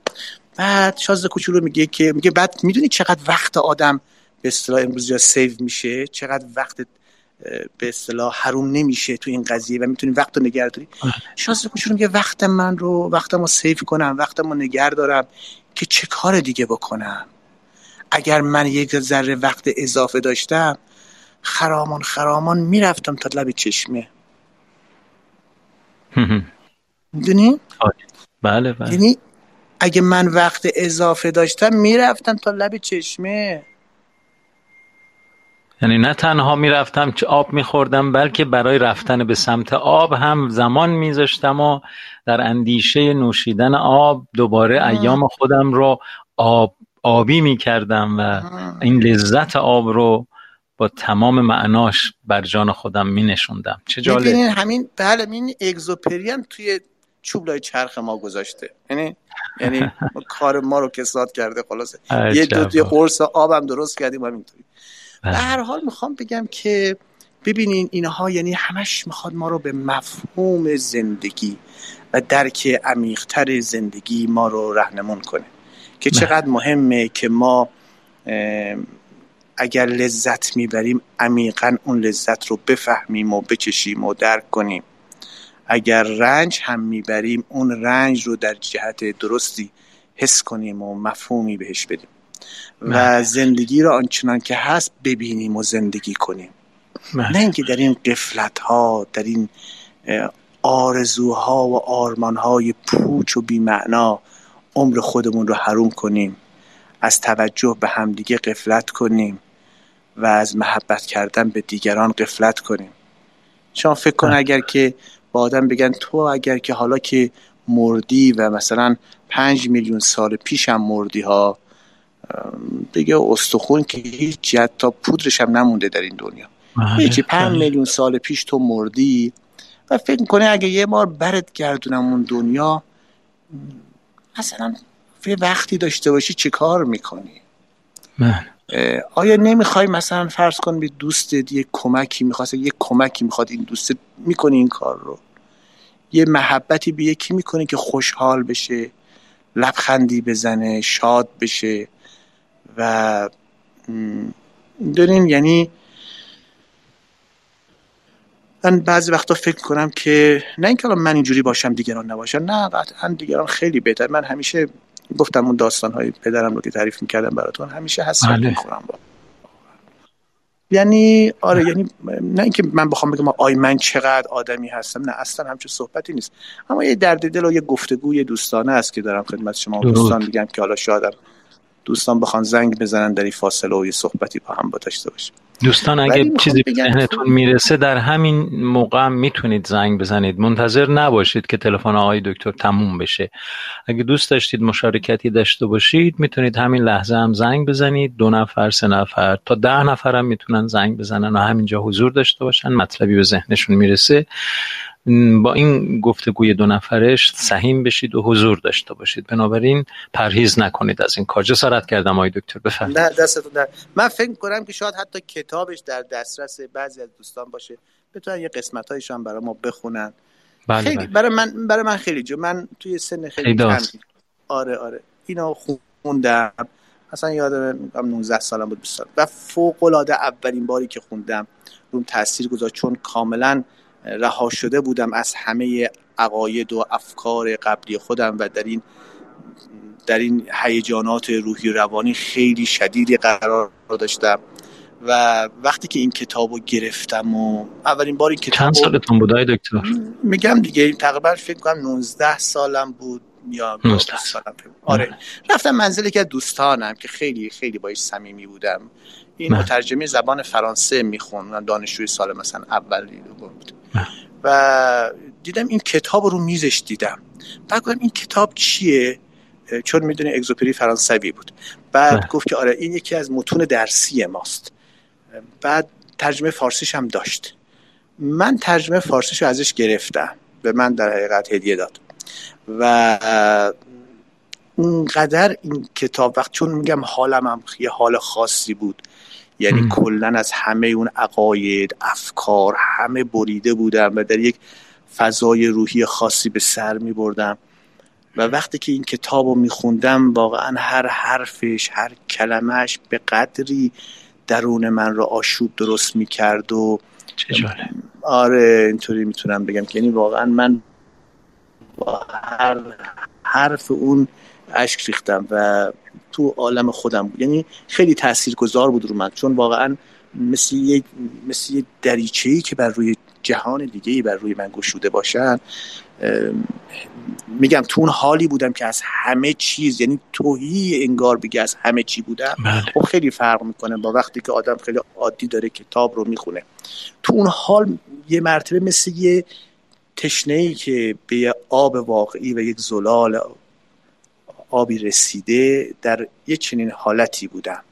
بعد شازده کوچولو میگه که میگه بعد می‌دونی چقدر وقت آدم به اصطلاح امروز جا سیو میشه؟ چقدر وقت به اصطلاح حروم نمیشه تو این قضیه و می‌تونی وقت رو نگه داری. شانس میگه که وقت من رو وقتم رو سیف کنم وقتم رو نگه دارم که چه کار دیگه بکنم. اگر من یک ذره وقت اضافه داشتم خرامان خرامان می‌رفتم تا لب چشمه. می‌دونی؟ بله بله. یعنی اگه من وقت اضافه داشتم می‌رفتم تا لب چشمه. یعنی نه تنها می‌رفتم که آب میخوردم بلکه برای رفتن به سمت آب هم زمان میذاشتم و در اندیشه نوشیدن آب دوباره ایام خودم رو آب آبی می‌کردم و این لذت آب رو با تمام معناش بر جان خودم می نشوندم چه جالب. همین بله این اگزوپری هم توی چوبلای چرخ ما گذاشته. یعنی یعنی کار ما رو کساد کرده خلاصه. یه دو یه قرص آبم درست کردیم همینطوری. به بله. هر حال می‌خوام بگم که ببینین اینها یعنی همش می‌خواد ما رو به مفهوم زندگی و درک عمیقتر زندگی ما رو رهنمون کنه که بله. چقدر مهمه که ما اگر لذت می‌بریم عمیقا اون لذت رو بفهمیم و بچشیم و درک کنیم اگر رنج هم می‌بریم اون رنج رو در جهت درستی حس کنیم و مفهومی بهش بدیم و. زندگی رو آنچنان که هست ببینیم و زندگی کنیم. نه اینکه در این قفلت ها در این آرزوها و آرمانهای پوچ و بیمعنا عمر خودمون رو حروم کنیم از توجه به همدیگه قفلت کنیم و از محبت کردن به دیگران قفلت کنیم شما فکر کن اگر که با آدم بگن تو اگر که حالا که مردی و مثلا پنج میلیون سال پیش هم مردی ها دیگه استخون که هیچ تا پودرش هم نمونده در این دنیا یکی بله، پنج بله. میلیون سال پیش تو مردی و فکر کنه اگه یه بار برد گردونم اون دنیا مثلا یه وقتی داشته باشی چه کار می‌کنی بله. آیا نمی‌خوای مثلا فرض کن به دوستت یه کمکی می‌خواست یه کمکی می‌خواد این دوستت می‌کنی این کار رو یه محبتی به یکی می‌کنه که خوشحال بشه لبخندی بزنه شاد بشه و دارین یعنی من بعضی وقتا فکر کنم که نه اینکه من اینجوری باشم دیگران نباشن نه قطعا دیگران خیلی بهتر. من همیشه گفتم اون داستان های پدرم رو که تعریف می‌کردم براتون همیشه حسرت بله. می‌خورم با. یعنی آره یعنی نه اینکه من بخوام بگم آی من چقدر آدمی هستم نه اصلا همچون صحبتی نیست. اما یه درد دل و یه گفتگوی دوستانه است که دارم خدمت شما. دوستان میگم که حالا شادم دوستان بخوان زنگ بزنن در این فاصله و یه صحبتی با هم با داشته باشیم دوستان اگه چیزی به ذهنتون می‌رسه در همین موقع می‌تونید زنگ بزنید. منتظر نباشید که تلفن آقای دکتر تموم بشه. اگه دوست داشتید مشارکتی داشته باشید می‌تونید همین لحظه هم زنگ بزنید. دو نفر سه نفر تا ده نفر هم می‌تونن زنگ بزنن و همینجا حضور داشته باشن. مطلبی به ذهنشون می‌رسه. با این گفتگوی دو نفرش سهیم بشید و حضور داشته باشید. بنابراین پرهیز نکنید از این کار. جسارت کردم آقای دکتر بفرمایید. نه دستتون در من فکر کنم که شاید حتی کتابش در دسترس بعضی از دوستان باشه. بتونن یه قسمت هایشان برای ما بخونن. بله خیلی بله. برای من برای من خیلی جو. من توی سن خیلی کم. آره آره. اینو خوندم. اصلا یادم 19 سالم بود 20 سال. و فوق العاده اولین باری که خوندم. روم تاثیر گذاشت. چون کاملا رها شده بودم از همه عقاید و افکار قبلی خودم و در این در این هیجانات روحی روانی خیلی شدیدی قرار داشتم. و وقتی که این کتاب رو گرفتم و اولین بار این کتاب چند سالتون بود دکتر؟ میگم دیگه تقریبا فکر کنم 19 سالم بود یا 19 سالم آره. رفتم منزل که دوستانم که خیلی خیلی باش صمیمی بودم. این مترجمی زبان فرانسه میخون دانشجوی سال مثلا اولی بود و دیدم این کتاب رو میزش دیدم. بعد گفتم این کتاب چیه؟ چون می‌دونی اگزوپری فرانسوی بود. بعد گفت که آره این یکی از متون درسی ماست. بعد ترجمه فارسیش هم داشت. من ترجمه فارسیش رو ازش گرفتم. به من در حقیقت هدیه داد. و اونقدر این کتاب وقت چون میگم حالم هم یه حال خاصی بود. یعنی کلا از همه اون عقاید افکار همه بریده بودم و در یک فضای روحی خاصی به سر می بردم و وقتی که این کتاب رو می خوندم واقعا هر حرفش هر کلمش به قدری درون من رو آشوب درست می‌کرد و چه آره اینطوری می‌تونم بگم که یعنی واقعا من با هر حرف اون اشک ریختم و تو عالم خودم بود یعنی خیلی تاثیرگذار بود رو من چون واقعا مثل یک مثل یک دریچه ای که بر روی جهان دیگه ای بر روی من گشوده باشن میگم تو اون حالی بودم که از همه چیز یعنی توهی انگار بگه از همه چی بودم بله. خب خیلی فرق می‌کنه با وقتی که آدم خیلی عادی داره کتاب رو می‌خونه تو اون حال یه مرتبه مثل یه تشنه ای که به یه آب واقعی و یک زلال آبی رسیده در یه چنین حالتی بودم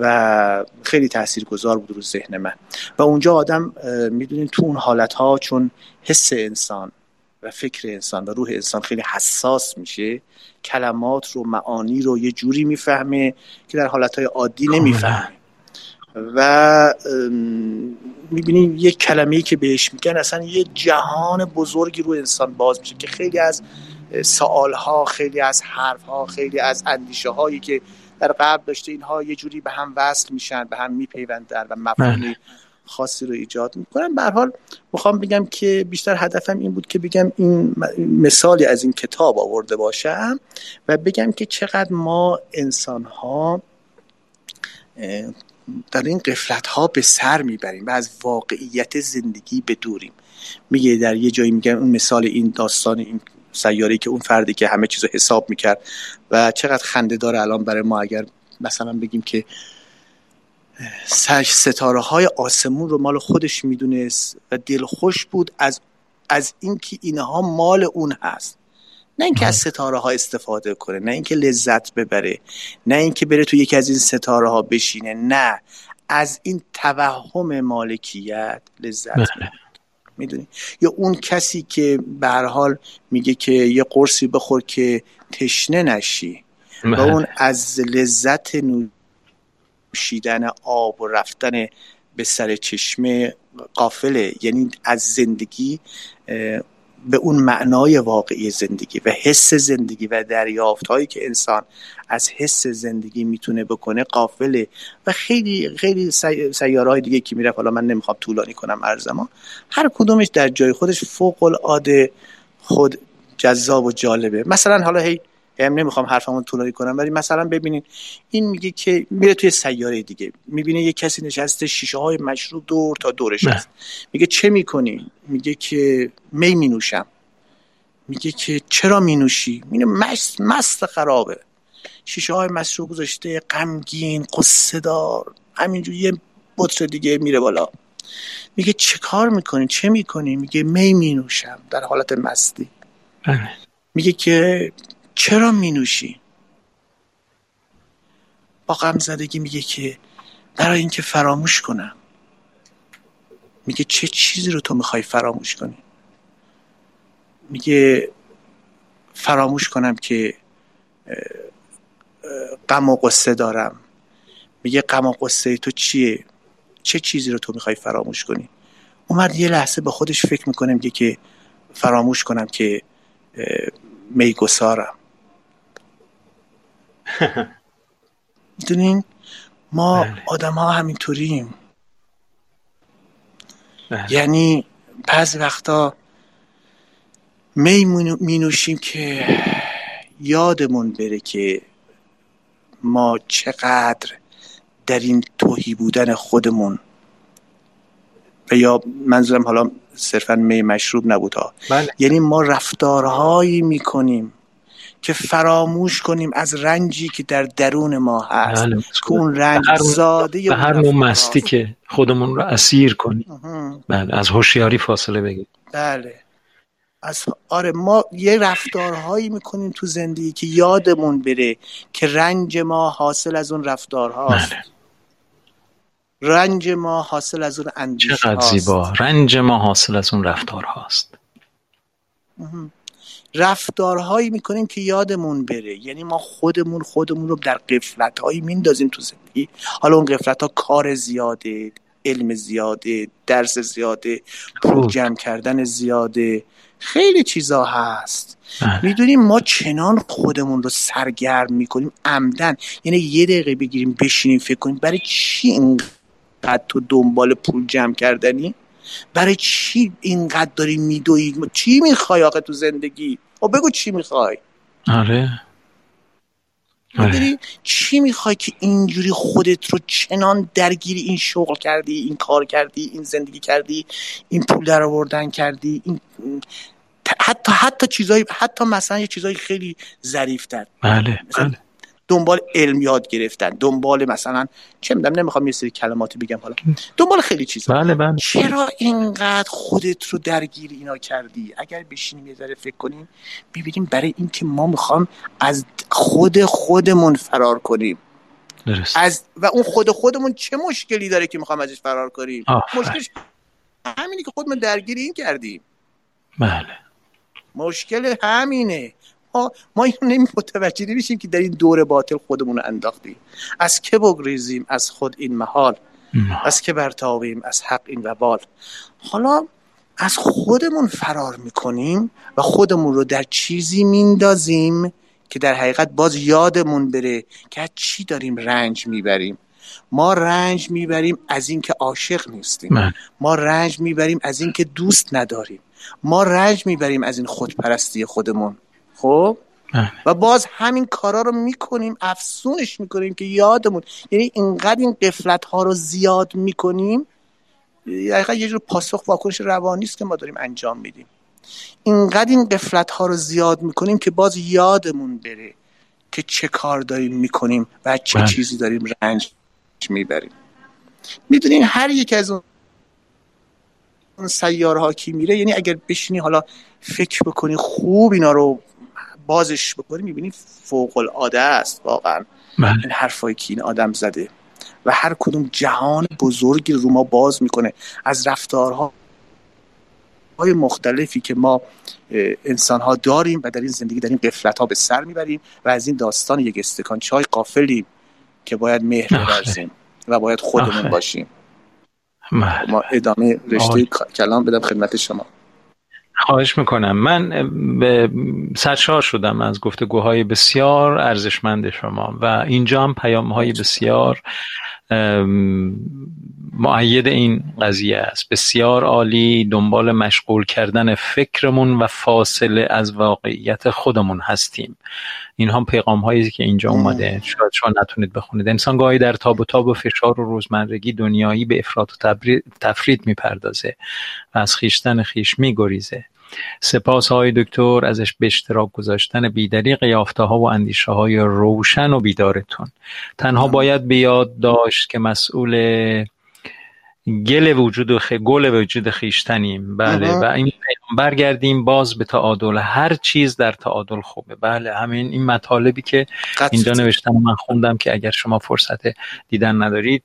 و خیلی تاثیرگذار بود رو ذهن من. و اونجا آدم می‌دونین تو اون حالت ها چون حس انسان و فکر انسان و روح انسان خیلی حساس میشه کلمات رو معانی رو یه جوری می‌فهمه که در حالت عادی نمی‌فهمه. و می‌بینیم یه کلمه که بهش میگن اصلا یه جهان بزرگی رو انسان باز میشه که خیلی از سوال ها خیلی از حرف ها خیلی از اندیشه هایی که در قبل داشته اینها یه جوری به هم وصل میشن به هم میپیوندن و مفهومی خاصی رو ایجاد می‌کنن. به حال می‌خوام بگم که بیشتر هدفم این بود که بگم این مثالی از این کتاب آورده باشم و بگم که چقدر ما انسان ها در این قفلت ها به سر می‌بریم و از واقعیت زندگی بدوریم میگه در یه جایی میگم اون مثال این داستان این سیاره که اون فردی که همه چیز رو حساب می‌کرد و چقدر خنده داره الان برای ما اگر مثلا بگیم که ستاره های آسمون رو مال خودش می‌دونست و دلخوش بود از از اینکه اینها مال اون هست. نه اینکه از ستاره ها استفاده کنه نه اینکه لذت ببره نه اینکه بره تو یکی از این ستاره ها بشینه نه. از این توهم مالکیت لذت ببره می‌دونی یا اون کسی که به حال میگه که یه قرصی بخور که تشنه نشی و بله. اون از لذت نوشیدن آب و رفتن به سر چشمه قافله یعنی از زندگی به اون معنای واقعی زندگی و حس زندگی و دریافت هایی که انسان از حس زندگی می‌تونه بکنه قافله. و خیلی خیلی سیاره های دیگه که میره حالا من نمی‌خوام طولانی کنم ارزما هر کدومش در جای خودش فوق العاده خود جذاب و جالبه. مثلا حالا هی هم نمی‌خوام حرفمون طولانی کنم ولی مثلا ببینید این میگه که میره توی سیاره دیگه می‌بینه یه کسی نشسته شیشه های مشروب دور تا دورش هست. میگه چه می‌کنی؟ میگه که می مینوشم. میگه که چرا مینوشی؟ میگه مست مست خرابه. شیشه های مشروب گذاشته غمگین قصه دار همینجور یه بطر دیگه میره بالا. میگه چه کار می‌کنی؟ چه می‌کنی؟ میگه می مینوشم در حالت مستی. بله. میگه که چرا می نوشی با غم زدگی میگه که برای اینکه فراموش کنم میگه چه چیزی رو تو می‌خوای فراموش کنی؟ میگه فراموش کنم که غم و قصه دارم. میگه غم و قصه تو چیه؟ چه چیزی رو تو می‌خوای فراموش کنی؟ اومد یه لحظه به خودش فکر می‌کنه میگه که فراموش کنم که میگسارم. می‌دونین ما بله. آدم ها همینطوریم بله. یعنی بعض وقتا می می نوشیم که یادمون بره که ما چقدر در این توهی بودن خودمون و یا منظورم حالا صرفا می مشروب نبود ها بله. یعنی ما رفتارهایی می‌کنیم که فراموش کنیم از رنجی که در درون ما هست. بله. که اون رنج به هر- زاده به هر نوع مستی که خودمون رو اسیر کنیم. بله از هوشیاری فاصله بگیریم. بله. از آره ما یه رفتارهایی می‌کنیم تو زندگی که یادمون بره که رنج ما حاصل از اون رفتارهاست. بله. رنج ما حاصل از اون اندیشه چقدر زیبا. رنج ما حاصل از اون رفتار هاست رفتارهایی می‌کنیم که یادمون بره. یعنی ما خودمون خودمون رو در قفلت هایی میندازیم تو زندگی. حالا اون قفلت ها کار زیاده علم زیاده درس زیاده پول خوب. جمع کردن زیاده. خیلی چیزا هست. بله. می‌دونیم ما چنان خودمون رو سرگرم می‌کنیم عمدن. یعنی یه دقیقه بگیریم بشینیم فکر کنیم برای چی اینقدر تو دنبال پول جمع کردنی؟ برای چی اینقدر داری میدوی؟ چی می‌خوای آقا تو زندگی؟ او خب بگو چی می‌خوای. آره. آره. می‌دونی چی می‌خوای که اینجوری خودت رو چنان درگیری این شغل کردی این کار کردی این زندگی کردی این پول در آوردن کردی این حتی حتی چیزای حتی مثلا یه چیزای خیلی ظریفتر. بله بله. دنبال علم یاد گرفتن دنبال مثلا چه می‌دونم نمی‌خوام یه سری کلماتی بگم حالا دنبال خیلی چیزا. بله بله. چرا اینقدر خودت رو درگیر اینا کردی؟ اگر بشینیم یه ذره فکر کنیم ببینیم برای اینکه ما می‌خوام از خود خودمون فرار کنیم. درست. از و اون خود خودمون چه مشکلی داره که می‌خوام ازش فرار کنیم؟ آفرین. مشکلش همینی که خودمون درگیر این کردیم. بله. مشکل همینه. ما ما اینو نمی متوجه نمیشیم که در این دور باطل خودمون رو انداختیم. از که بگریزیم؟ از خود این محال. از که برتابیم؟ از حق این وبال. حالا از خودمون فرار می‌کنیم و خودمون رو در چیزی میندازیم که در حقیقت باز یادمون بره که از چی داریم رنج می‌بریم. ما رنج می‌بریم از اینکه عاشق نیستیم. بله. ما رنج می‌بریم از اینکه دوست نداریم. ما رنج می‌بریم از این خودپرستی خودمون. خب بله. و باز همین کارا رو می‌کنیم افسونش می‌کنیم که یادمون یعنی اینقدر این قفلت ها رو زیاد می‌کنیم حقیقت یه جور پاسخ واکنش روانی است که ما داریم انجام میدیم اینقدر این قفلت ها رو زیاد می‌کنیم که باز یادمون بره که چه کار داریم می‌کنیم و چه بله. چیزی داریم رنج می‌بریم می‌دونین هر یک از اون اون سیاره ها کی میره یعنی اگر بشینی حالا فکر بکنی خوب اینا رو بازش بکنی می‌بینی فوق العاده است واقعا بله این حرفایی که این آدم زده و هر کدوم جهان بزرگی رو ما باز می‌کنه از رفتارها های مختلفی که ما انسان ها داریم و در این زندگی در این قفلت ها به سر می‌بریم و از این داستان یک استکان چای قافلیم که باید مهر آخه. بورزیم و باید خودمون آخه. باشیم بله ما ادامه رشته. کلام بدم خدمت شما خواهش می‌کنم. من سرشار شدم از گفتگوهای بسیار ارزشمند شما و اینجا هم پیام های بسیار معید این قضیه است. بسیار عالی دنبال مشغول کردن فکرمون و فاصله از واقعیت خودمون هستیم. این هم پیغام هایی که اینجا اومده. شاید شما نتونید بخونید. انسان گاهی در تاب و تاب و فشار و روزمرگی دنیایی به افراط و تفرید می‌پردازه و از خیشتن خیش میگریزه. سپاس های دکتر ازش به اشتراک گذاشتن بیدریق یافته ها و اندیشه های روشن و بیدارتون. تنها باید به یاد داشت که مسئول گل وجود و خ... گل وجود خیشتنیم. بله. و این برگردیم باز به تعادل هر چیز در تعادل خوبه بله همین این مطالبی که اینجا. نوشتم من خوندم که اگر شما فرصت دیدن ندارید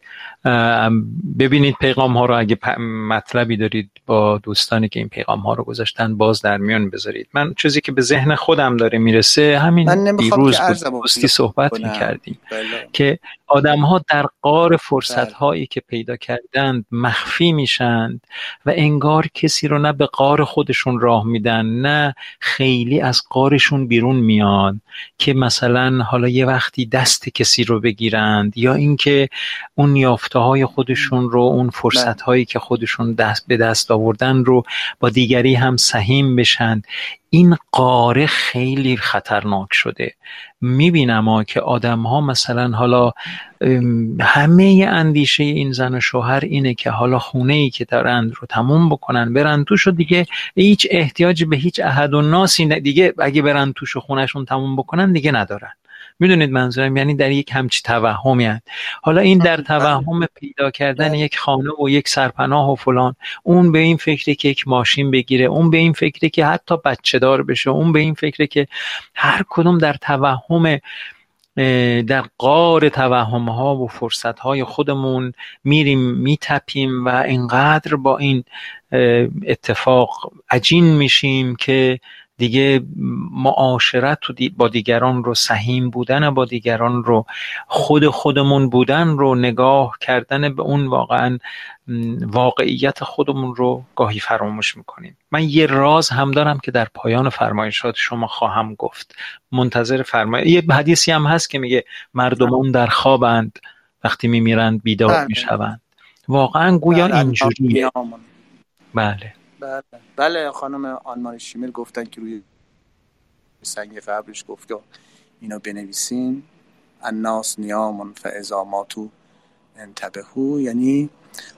ببینید پیغام ها رو اگه مطلبی دارید با دوستانی که این پیغام ها رو گذاشتن باز در میان بذارید من چیزی که به ذهن خودم داره می‌رسه همین دیروز دوستی صحبت کنم. می‌کردیم بله. که آدم ها در قار فرصت هایی که پیدا کردند مخفی میشند و انگار کسی رو نه به قار خودشون راه میدن نه خیلی از قارشون بیرون میان که مثلا حالا یه وقتی دست کسی رو بگیرند یا اینکه اون یافته های خودشون رو اون فرصت هایی که خودشون دست به دست آوردن رو با دیگری هم سهیم بشن. این قاره خیلی خطرناک شده. می‌بینم که آدم ها مثلا حالا همه اندیشه این زن و شوهر اینه که حالا خونه ای که دارند رو تموم بکنن برن توش و دیگه هیچ احتیاجی به هیچ احد و ناسی دیگه اگه برن توش و خونهشون تموم بکنن دیگه ندارن. می‌دونید منظورم یعنی در یک همچی توهمی هست. حالا این در توهم پیدا کردن بله. یک خانه و یک سرپناه و فلان اون به این فکره که یک ماشین بگیره اون به این فکره که حتی بچه دار بشه اون به این فکره که هر کدوم در توهم در قار توهم ها و فرصت های خودمون میریم میتپیم و اینقدر با این اتفاق عجین میشیم که دیگه معاشرت با دیگران رو سهیم بودن با دیگران رو خود خودمون بودن رو نگاه کردن به اون واقعا واقعیت خودمون رو گاهی فراموش می‌کنیم. من یه راز هم دارم که در پایان فرمایشات شما خواهم گفت. منتظر فرمایش یه حدیثی هم هست که میگه مردمان در خوابند وقتی میمیرند بیدار بله. می‌شوند. واقعا گویا بله، اینجوریه. بله. بله بله خانم آنمار شیمل گفتن که روی سنگ قبرش گفت اینو بنویسین. الناس نیامون فعظاماتو انتبهو. یعنی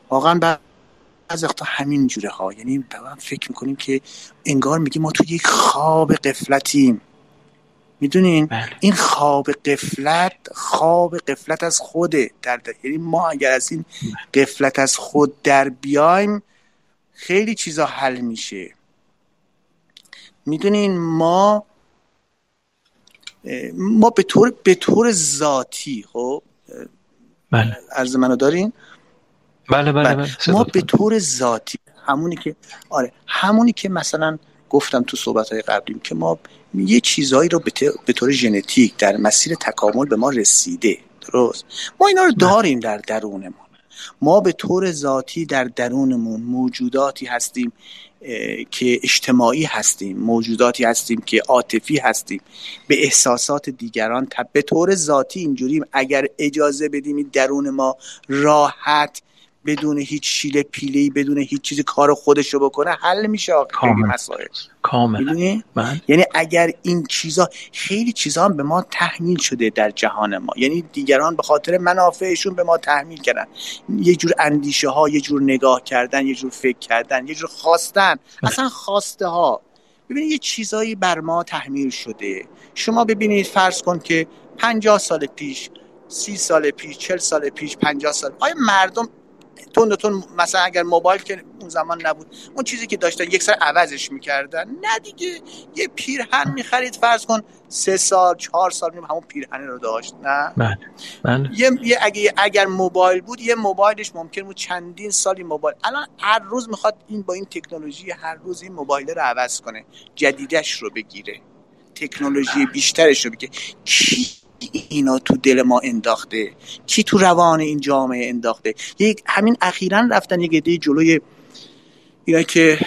واقعا بعض وقتا همین جوره ها. یعنی فکر می‌کنیم که انگار میگیم ما تو یک خواب قفلتیم می‌دونین؟ بله. این خواب قفلت خواب قفلت از خوده در, در یعنی ما اگر از این قفلت از خود در بیایم خیلی چیزا حل میشه. می‌دونین ما ما به طور به طور ذاتی خب بله. عرض منو دارین؟ بله بله, بله. بله. ما به طور ذاتی همونی که آره همونی که مثلا گفتم تو صحبت های قبلیم که ما یه چیزهایی رو به طور ژنتیک در مسیر تکامل به ما رسیده. درست؟ ما اینا رو بله. داریم در درونمون ما. به طور ذاتی در درونمون موجوداتی هستیم که اجتماعی هستیم موجوداتی هستیم که عاطفی هستیم. به احساسات دیگران به طور ذاتی اینجوریم. اگر اجازه بدیم درون ما راحت بدون هیچ شیل پیلی بدون هیچ چیزی کار خودش رو بکنه حل میشه کامل. مسائل. کامل. بله. یعنی اگر این چیزا خیلی چیزا هم به ما تحمیل شده در جهان ما. یعنی دیگران به خاطر منافعشون به ما تحمیل کردن. یه جور اندیشه ها یه جور نگاه کردن یه جور فکر کردن یه جور خواستن. اصلا خواسته ها ببینید یه چیزایی بر ما تحمیل شده. شما ببینید فرض کن که 50 سال پیش سی سال پیش چل سال پیش 50 سال. آیا مردم تون تون مثلا اگر موبایل که اون زمان نبود اون چیزی که داشتن یک سر عوضش می‌کردن. نه دیگه یه پیرهن می‌خرید فرض کن سه سال چهار سال میم همون پیرهن رو داشت نه؟ بله بله. یه, اگه اگر موبایل بود یه موبایلش ممکن بود چندین سالی موبایل الان هر روز می‌خواد این با این تکنولوژی هر روز این موبایل رو عوض کنه جدیدش رو بگیره تکنولوژی بیشترش رو بگیره. کی اینا تو دل ما انداخته؟ کی تو روان این جامعه انداخته؟ یک همین اخیرا رفتن یک عده جلوی اینا که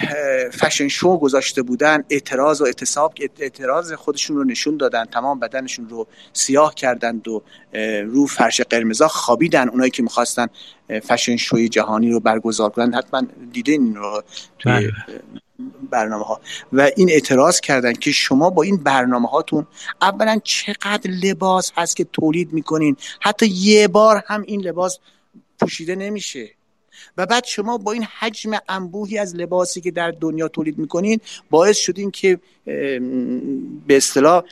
فشن شو گذاشته بودن اعتراض و اعتصاب اعتراض خودشون رو نشون دادن تمام بدنشون رو سیاه کردند و رو فرش قرمزا خوابیدن اونایی که می‌خواستن فشن شوی جهانی رو برگزار کنن. حتما دیدین این رو؟ توی بله. برنامه ها و این اعتراض کردن که شما با این برنامه هاتون اولا چقدر لباس هست که تولید می‌کنین. حتی یه بار هم این لباس پوشیده نمیشه. و بعد شما با این حجم انبوهی از لباسی که در دنیا تولید می‌کنین باعث شدین که به اصطلاح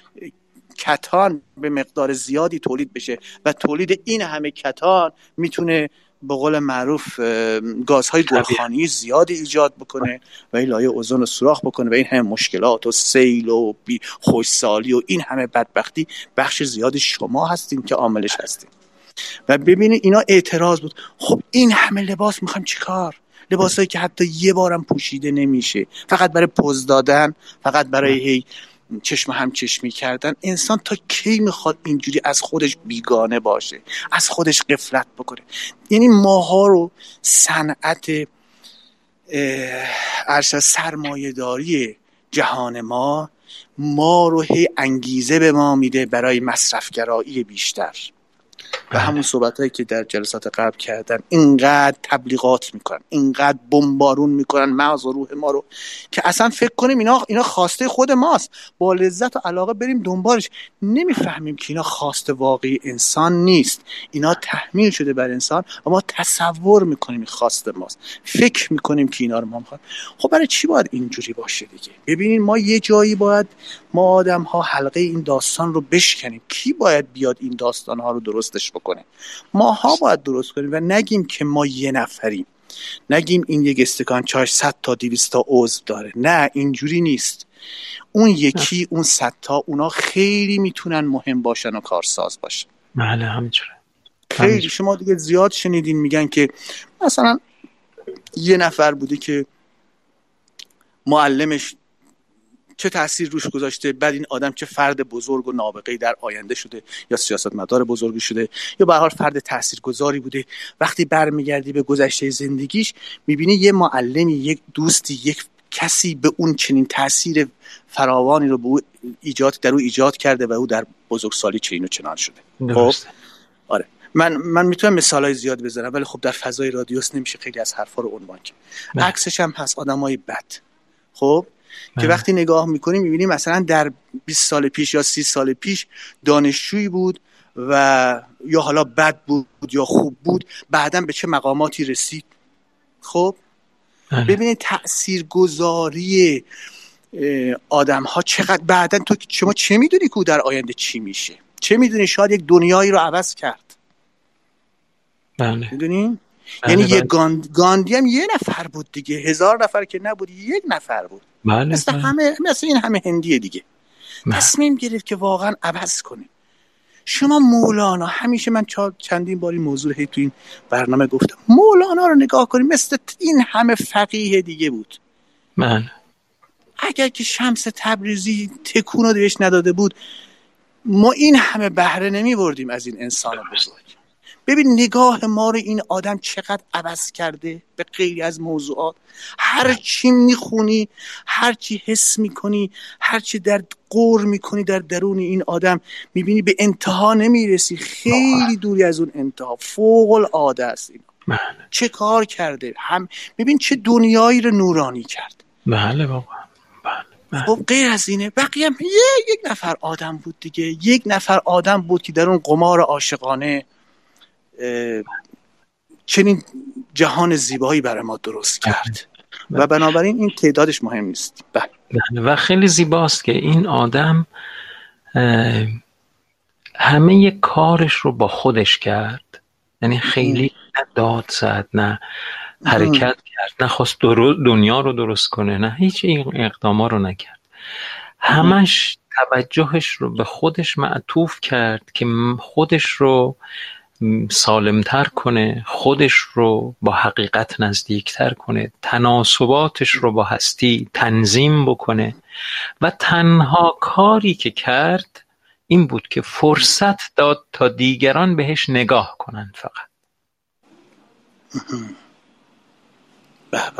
کتان به مقدار زیادی تولید بشه. و تولید این همه کتان می‌تونه به قول معروف گازهای گلخانی زیادی ایجاد بکنه و این لایه اوزون رو سوراخ بکنه و این همه مشکلات و سیل و خوشسالی و این همه بدبختی بخش زیادی شما هستین که عاملش هستین. و ببینید اینا اعتراض بود. خب این همه لباس می‌خوایم چیکار لباسایی که حتی یه بارم پوشیده نمیشه. فقط برای پوز دادن فقط برای هی چشم هم چشمی کردن انسان تا کی می‌خواد اینجوری از خودش بیگانه باشه از خودش قفلت بکنه؟ یعنی ماها رو صنعت ارشد سرمایهداری جهان ما ما رو هی انگیزه به ما میده برای مصرفگرایی بیشتر. و بله. همون صحبت هایی که در جلسات قبل کردن اینقدر تبلیغات می‌کنن اینقدر بمبارون می‌کنن مغز و روح ما رو که اصلا فکر کنیم اینا اینا خواسته خود ماست. با لذت و علاقه بریم دنبالش. نمی‌فهمیم که اینا خواست واقعی انسان نیست. اینا تحمیل شده بر انسان و ما تصور می‌کنیم این خواست ماست. فکر می‌کنیم که اینا رو ما می‌خواد خب برای چی باید اینجوری باشه دیگه؟ ببینین ما یه جایی باید ما آدم ها حلقه این داستان رو بشکنیم. کی باید بیاد این داستان ها رو درستش بکنه. ماها باید درست کنیم و نگیم که ما یه نفریم. نگیم این یک استکان چای 100 تا 200 تا عضو داره. نه اینجوری نیست. اون یکی اون صد تا اونا خیلی می‌تونن مهم باشن و کارساز باشن. بله همینجوره. خیلی. شما دیگه زیاد شنیدین میگن که مثلا یه نفر بوده که معلمش چه تاثیر روش گذاشته؟ بعد این آدم چه فرد بزرگ و نابغه در آینده شده یا سیاستمدار بزرگی شده؟ یا به حال فرد تاثیرگذاری بوده؟ وقتی برمیگردی به گذشته زندگیش می‌بینی یه معلمی یک دوستی یک کسی به اون چنین تاثیر فراوانی رو به او ایجاد در او ایجاد کرده و او در بزرگسالی چنین و چنان شده. خب؟ آره. من من می‌تونم مثال های زیاد بذارم ولی خب در فضای رادیوس نمیشه خیلی از حرفا رو عنوان کرد. بله. عکسش هم هست آدمای بد. خب؟ که بله. وقتی نگاه می‌کنیم می‌بینیم مثلا در 20 سال پیش یا 30 سال پیش دانشجویی بود و یا حالا بد بود یا خوب بود بعدا به چه مقاماتی رسید؟ خب؟ بله. ببینید تأثیر گذاری آدم ها چقدر بعدا تو شما چه می‌دونی که در آینده چی میشه؟ چه می‌دونی؟ شاید یک دنیایی رو عوض کرد. بله. می‌دونی؟ بله یعنی یه گاند... گاندی هم یه نفر بود دیگه. هزار نفر که نبود یک نفر بود. بله مثل بله. همه مثل این همه هندیه دیگه. بله. تصمیم گرفت که واقعا عوض کنه. شما مولانا همیشه من چندین باری موضوع هی تو این برنامه گفتم. مولانا رو نگاه کنیم مثل این همه فقیه دیگه بود. بله. اگر که شمس تبریزی تکون رو بهش نداده بود ما این همه بهره نمی بردیم از این انسان بزرگ. ببین نگاه ما رو این آدم چقدر عوض کرده به غیر از موضوعات. هر چی می‌خونی هر چی حس می‌کنی هر چی در قور می‌کنی در درون این آدم می‌بینی به انتها نمی‌رسی. خیلی دوری از اون انتها. فوق العاده است این. بله. چه کار کرده؟ هم ببین چه دنیایی رو نورانی کرد. بله بابا. بله. خب غیر از اینه. بقیه هم یک نفر آدم بود دیگه. یک نفر آدم بود که در اون قمار عاشقانه چنین جهان زیبایی برای ما درست کرد بله. و بنابراین این تعدادش مهم نیست بله. بله. و خیلی زیباست که این آدم همه کارش رو با خودش کرد یعنی خیلی نه داد زد نه حرکت کرد نه خواست دنیا رو درست کنه نه هیچ این اقداما رو نکرد همش توجهش رو به خودش معطوف کرد که خودش رو سالمتر کنه خودش رو با حقیقت نزدیکتر کنه تناسباتش رو با هستی تنظیم بکنه و تنها کاری که کرد این بود که فرصت داد تا دیگران بهش نگاه کنند فقط.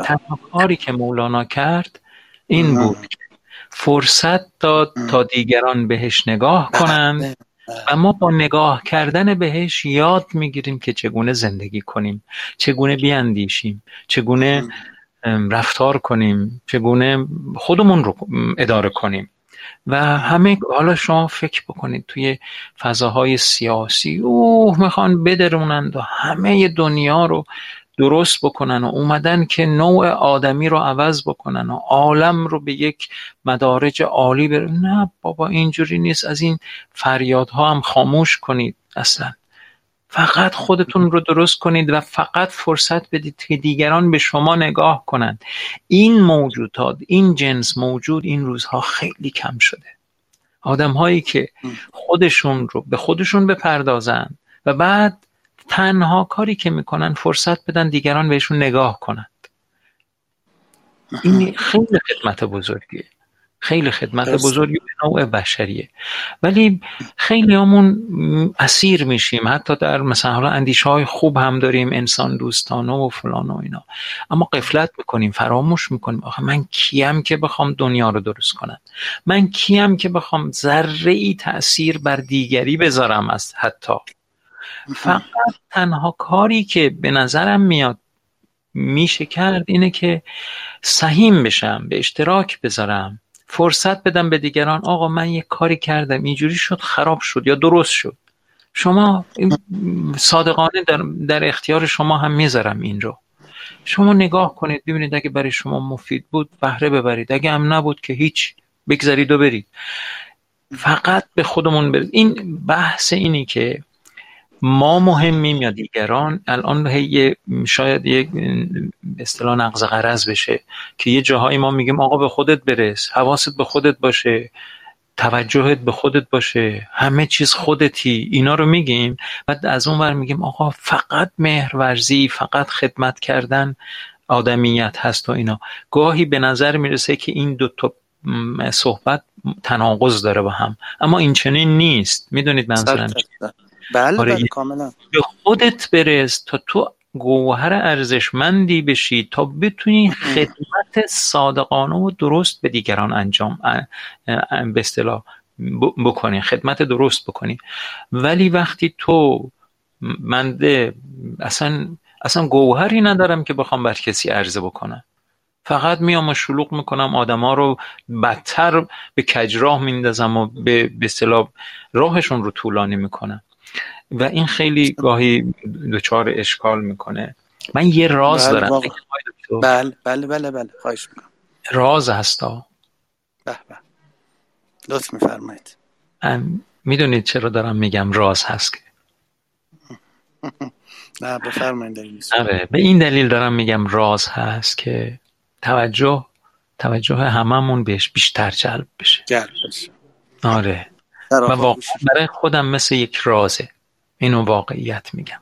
تنها کاری که مولانا کرد این بود. فرصت داد تا دیگران بهش نگاه کنند. و ما با نگاه کردن بهش یاد می‌گیریم که چگونه زندگی کنیم چگونه بیاندیشیم چگونه رفتار کنیم چگونه خودمون رو اداره کنیم. و همه حالا شما فکر بکنید توی فضاهای سیاسی اوه می‌خوان بدرونند و همه دنیا رو درست بکنن و اومدن که نوع آدمی رو عوض بکنن و عالم رو به یک مدارج عالی بر... نه بابا اینجوری نیست. از این فریادها هم خاموش کنید اصلا. فقط خودتون رو درست کنید و فقط فرصت بدید که دیگران به شما نگاه کنند. این موجودات این جنس موجود این روزها خیلی کم شده. آدم هایی که خودشون رو به خودشون بپردازند و بعد تنها کاری که می‌کنن فرصت بدن دیگران بهشون نگاه کنند. این خیلی خدمت بزرگیه. خیلی خدمت بزرگی به نوع بشریه. ولی خیلی همون اسیر میشیم. حتی در مثلا حالا اندیشه های خوب هم داریم انسان دوستانه و فلان و اینا. اما قفلت می‌کنیم فراموش می‌کنیم. آخه من کیم که بخوام دنیا رو درست کنم؟ من کیم که بخوام ذره ای تاثیر بر دیگری بذارم از حتی فقط تنها کاری که به نظرم میاد میشه کرد اینه که سهیم بشم به اشتراک بذارم فرصت بدم به دیگران آقا من یه کاری کردم اینجوری شد خراب شد یا درست شد. شما صادقانه در, در اختیار شما هم می‌ذارم این رو. شما نگاه کنید ببینید اگه برای شما مفید بود بهره ببرید. اگه هم نبود که هیچ بگذارید و برید. فقط به خودمون برید. این بحث اینی که ما مهمیم یا دیگران الان هی شاید یک اصطلاح نقض قرض بشه که یه جاهایی ما میگیم آقا به خودت برس حواست به خودت باشه توجهت به خودت باشه همه چیز خودتی اینا رو میگیم. بعد از اون ور میگیم آقا فقط مهرورزی فقط خدمت کردن آدمیت هست و اینا. گاهی به نظر می‌رسه که این دو تا صحبت تناقض داره با هم. اما این چنین نیست. می‌دونید منظورم بله آره بله کاملا. به خودت برس تا تو گوهر ارزشمندی بشی تا بتونی خدمت صادقانه و درست به دیگران انجام به اصطلاح بکنی خدمت درست بکنی. ولی وقتی تو منده اصلا اصلا گوهری ندارم که بخوام بر کسی عرضه بکنم. فقط میام و شلوغ می‌کنم آدما رو بدتر به کجراه میندازم و به اصطلاح راهشون رو طولانی می‌کنم. و این خیلی گاهی دچار اشکال می‌کنه. من یه راز بله دارم. بله بله بله بله. خواهش می‌کنم. راز هستا به به. لطف میفرمایید. می‌دونید چرا دارم میگم راز هست که. نه بفرمایید آره به این دلیل دارم میگم راز هست که توجه توجه هممون بهش بیشتر جلب بشه. جلب بشه. آره. و واقعا برای خودم مثل یک رازه. اینو واقعیت میگم.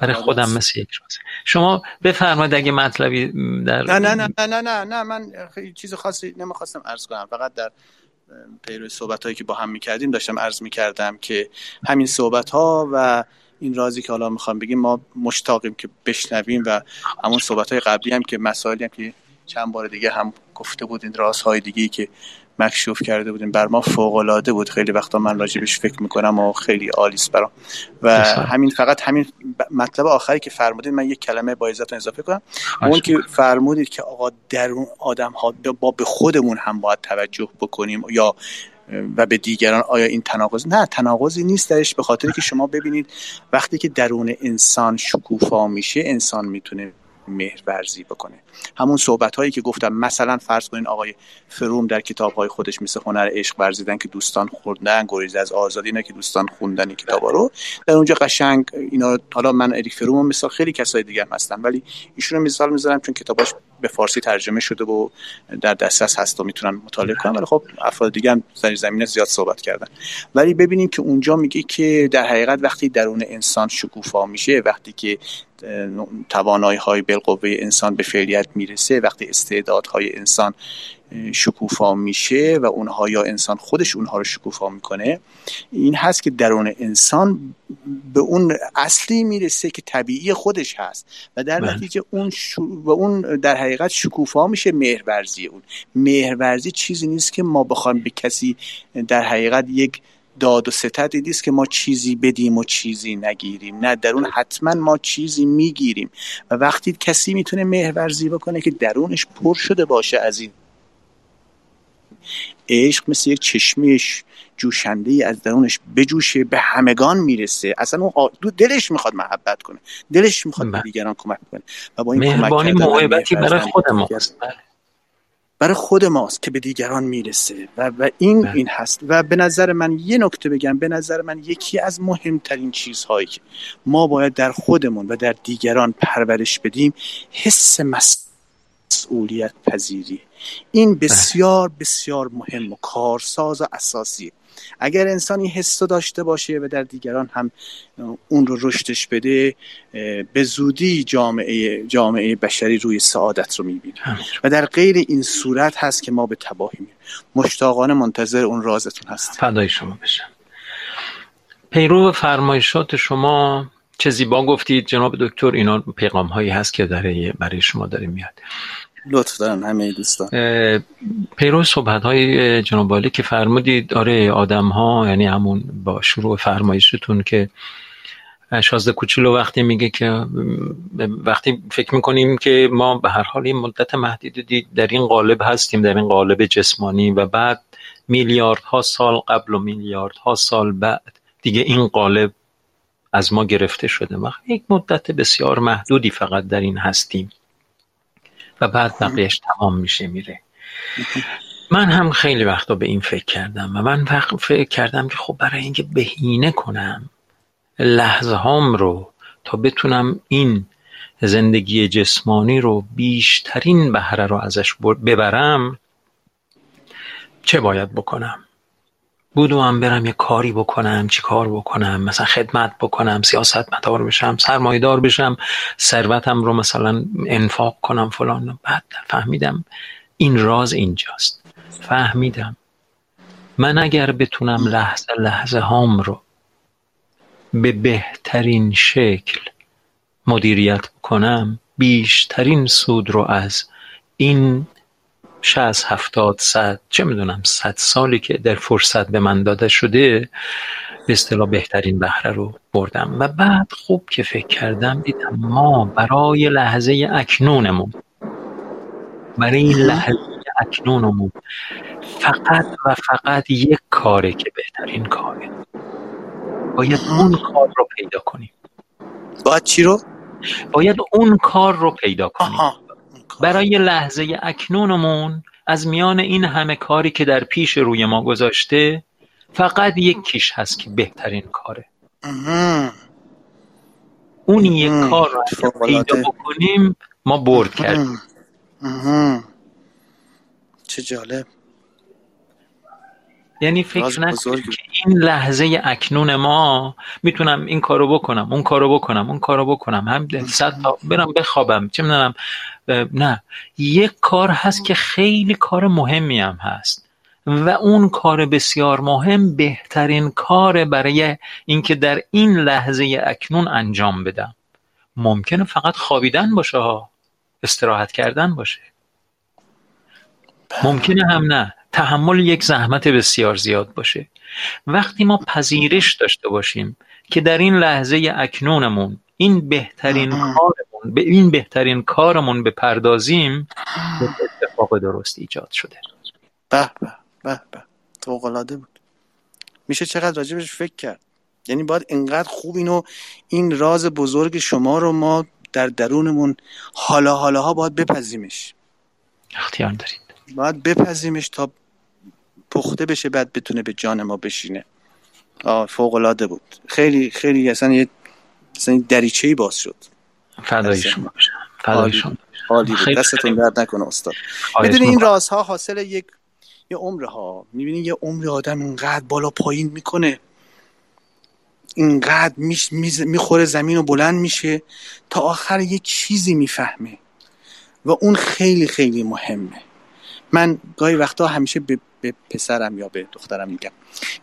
برای خودم مثل یک رازه شما بفرمایید اگه مطلبی در نه نه نه نه نه نه من چیز خاصی نمی‌خواستم عرض کنم. فقط در پیرو صحبت هایی که با هم می‌کردیم داشتم عرض می‌کردم که همین صحبت ها و این رازی که حالا می‌خوام بگیم ما مشتاقیم که بشنویم و همون صحبت های قبلی هم که مسائلی هم که چند بار دیگه هم گفته بودین رازهای دیگه که مکشوف کرده بودیم. بر ما فوق العاده بود. خیلی وقتا من راجبش فکر می‌کنم و خیلی عالیست برام. و همین فقط همین مطلب آخری که فرمودید من یک کلمه با عزتون اضافه کنم. اون که فرمودید که آقا درون آدم ها با به خودمون هم باید توجه بکنیم یا و به دیگران آیا این تناقض نه تناقضی نیست درش به خاطر که شما ببینید وقتی که درون انسان شکوفا میشه انسان می‌تونه مهرورزی بکنه. همون صحبت هایی که گفتم مثلا فرض کنین آقای فروم در کتاب های خودش مثل هنر عشق ورزیدن که دوستان خوردن گریز از آزادی نه که دوستان خوندن این کتاب رو. در اونجا قشنگ اینا حالا من اریک فروم مثال خیلی کسای دیگه هستن ولی ایشون مثال می‌ذارم چون کتاباش به فارسی ترجمه شده و در دسترس هست و می‌تونن مطالعه کنن ولی خب افراد دیگه هم در زمینه زیاد صحبت کردن. ولی ببینیم که اونجا میگه که در حقیقت وقتی درون انسان شکوفا میشه وقتی که توانایی های بالقوه انسان به فعلیت می‌رسه وقتی استعدادهای انسان شکوفا میشه و اونها یا انسان خودش اونها رو شکوفا می‌کنه. این هست که درون انسان به اون اصلی می‌رسه که طبیعی خودش هست و در بله. نتیجه اون و اون در حقیقت شکوفا میشه مهرورزی اون. مهرورزی چیزی نیست که ما بخوایم به کسی در حقیقت یک داد و ستدی نیست که ما چیزی بدیم و چیزی نگیریم. نه درون حتما ما چیزی می‌گیریم. و وقتی کسی می‌تونه مهرورزی بکنه که درونش پر شده باشه از این عشق مثل یک چشمش جوشنده ای از درونش بجوشه به همگان می‌رسه. اصلا اون دلش می‌خواد محبت کنه. دلش می‌خواد به بله. دیگران کمک کنه. و با این کمک محبتی برای خود ماست. بله. برای خود ماست که به دیگران می‌رسه. و, و این بله. این هست. و به نظر من یه نکته بگم. به نظر من یکی از مهمترین چیزهایی که ما باید در خودمون و در دیگران پرورش بدیم حس مسئولیت پذیری. این. بسیار بسیار مهم و کارساز و اساسی اگر انسان این حس داشته باشه و در دیگران هم اون رو رشدش بده به زودی جامعه جامعه بشری روی سعادت رو می‌بینه. و در غیر این صورت هست که ما به تباهی میریم. مشتاقانه منتظر اون رازتون هست فدای شما بشم. پیرو فرمایشات شما چه زیبا گفتید جناب دکتر. اینا پیغام هایی هست که داره برای شما داره میاد. لطف دارن همه دوستان. پیرو صحبت های جناب که فرمودید. آره آدم ها یعنی همون با شروع فرمایشتون که شازده کوچولو وقتی میگه که وقتی فکر می‌کنیم که ما به هر حال این مدت محدودی در این قالب هستیم در این قالب جسمانی و بعد میلیاردها سال قبل و میلیاردها سال بعد دیگه این قالب از ما گرفته شده ما یک مدت بسیار محدودی فقط در این هستیم و بعد بقیهش تمام میشه میره. من هم خیلی وقتا به این فکر کردم و من فکر کردم که خب برای اینکه بهینه کنم لحظه هام رو تا بتونم این زندگی جسمانی رو بیشترین بهره رو ازش ببرم چه باید بکنم؟ بودم برم یه کاری بکنم چی کار بکنم مثلا خدمت بکنم سیاست مدار بشم سرمایدار بشم ثروتم رو مثلا انفاق کنم فلان. بعد فهمیدم این راز اینجاست. فهمیدم. من اگر بتونم لحظه لحظه هام رو به بهترین شکل مدیریت کنم بیشترین سود رو از این شست هفتاد صد چه می‌دونم صد سالی که در فرصت به من داده شده به اصطلاح بهترین بهره رو بردم. و بعد خوب که فکر کردم دیدم ما برای لحظه اکنونمون برای این لحظه اکنونمون فقط و فقط یک کاره که بهترین کاره. باید اون کار رو پیدا کنیم. باید چی رو؟ باید اون کار رو پیدا کنیم. برای لحظه اکنونمون از میان این همه کاری که در پیش روی ما گذاشته فقط یک کیش هست که بهترین کاره. اون یک کار رو پیدا بکنیم ما برد کردیم. چه جالب. یعنی فکر نکنید که این لحظه اکنون ما می‌تونم این کارو بکنم اون کارو بکنم اون کارو بکنم. هم صد تا برم بخوابم چه می‌دونم نه. یک کار هست که خیلی کار مهمی هم هست. و اون کار بسیار مهم بهترین کار برای اینکه در این لحظه اکنون انجام بدم. ممکنه فقط خوابیدن باشه ها. استراحت کردن باشه. ممکنه هم نه. تحمل یک زحمت بسیار زیاد باشه. وقتی ما پذیرش داشته باشیم که در این لحظه اکنونمون این بهترین کارمون به این بهترین کارمون بپردازیم اتفاق درست ایجاد شده. به به به به. بود. میشه چقدر راجبش فکر کرد؟ یعنی باید اینقدر خوب اینو این راز بزرگ شما رو ما در درونمون حالا حالاها باید بپذیمش. اختیار دارید. باید بپذیمش تا پخته بشه بعد بتونه به جان ما بشینه. آه فوق العاده بود. خیلی خیلی اصلا یه اصلا دریچه باز شد. فدای شما. فدای شما. عالی دستتون درد نکنه استاد. می‌دونی این رازها حاصل یک یه عمر ها می‌بینی یه عمر آدم اینقدر بالا پایین می‌کنه. اینقدر می‌خوره زمین و بلند میشه تا آخر یه چیزی می‌فهمه. و اون خیلی خیلی مهمه. من گاهی وقتا همیشه به, به پسرم یا به دخترم میگم.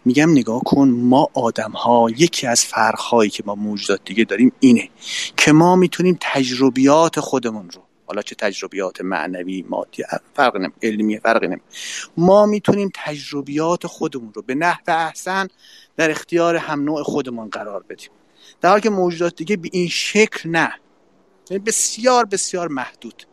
میگم نگاه کن ما آدم ها یکی از فرق که ما موجودات دیگه داریم اینه که ما می‌تونیم تجربیات خودمون رو حالا چه تجربیات معنوی مادی فرق نمی علمی فرق نمی ما می‌تونیم تجربیات خودمون رو به نحو احسن در اختیار هم نوع خودمون قرار بدیم. در حالی که موجودات دیگه به این شکل نه. یعنی بسیار بسیار محدود.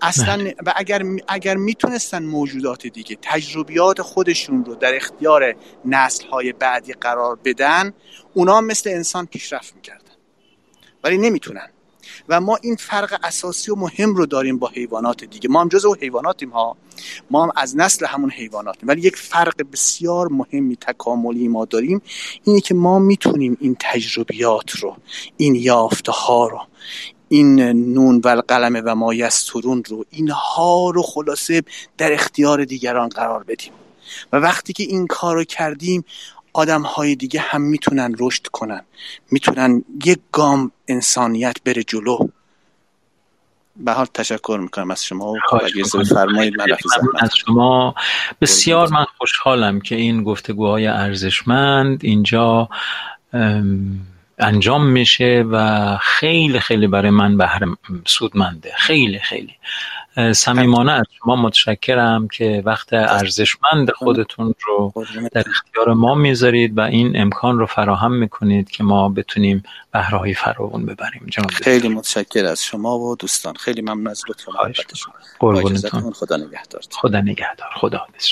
اصلا بله. و اگر اگر می‌تونستن موجودات دیگه تجربیات خودشون رو در اختیار نسل های بعدی قرار بدن اونا مثل انسان پیشرفت می‌کردن. ولی نمی‌تونن. و ما این فرق اساسی و مهم رو داریم با حیوانات دیگه. ما هم جزو حیواناتیم ها. ما هم از نسل همون حیواناتیم. ولی یک فرق بسیار مهمی تکاملی ما داریم اینه که ما می‌تونیم این تجربیات رو این یافته ها رو این نون و قلمه و ما یسترون رو اینها رو خلاصه در اختیار دیگران قرار بدیم. و وقتی که این کار رو کردیم آدم های دیگه هم می‌تونن رشد کنن. می‌تونن یک گام انسانیت بره جلو. به حال تشکر می‌کنم از شما و فرمایید از شما بسیار من خوشحالم که این گفتگوهای ارزشمند اینجا انجام میشه و خیلی خیلی برای من بهره سودمنده. خیلی خیلی. صمیمانه از شما متشکرم که وقت ارزشمند خودتون رو در اختیار ما می‌ذارید و این امکان رو فراهم می‌کنید که ما بتونیم بهره های فراوان ببریم. جناب خیلی متشکر از شما و دوستان. خیلی ممنون از لطف قربونتون. خدا نگهدار. خدا نگهدار. خدا حافظ.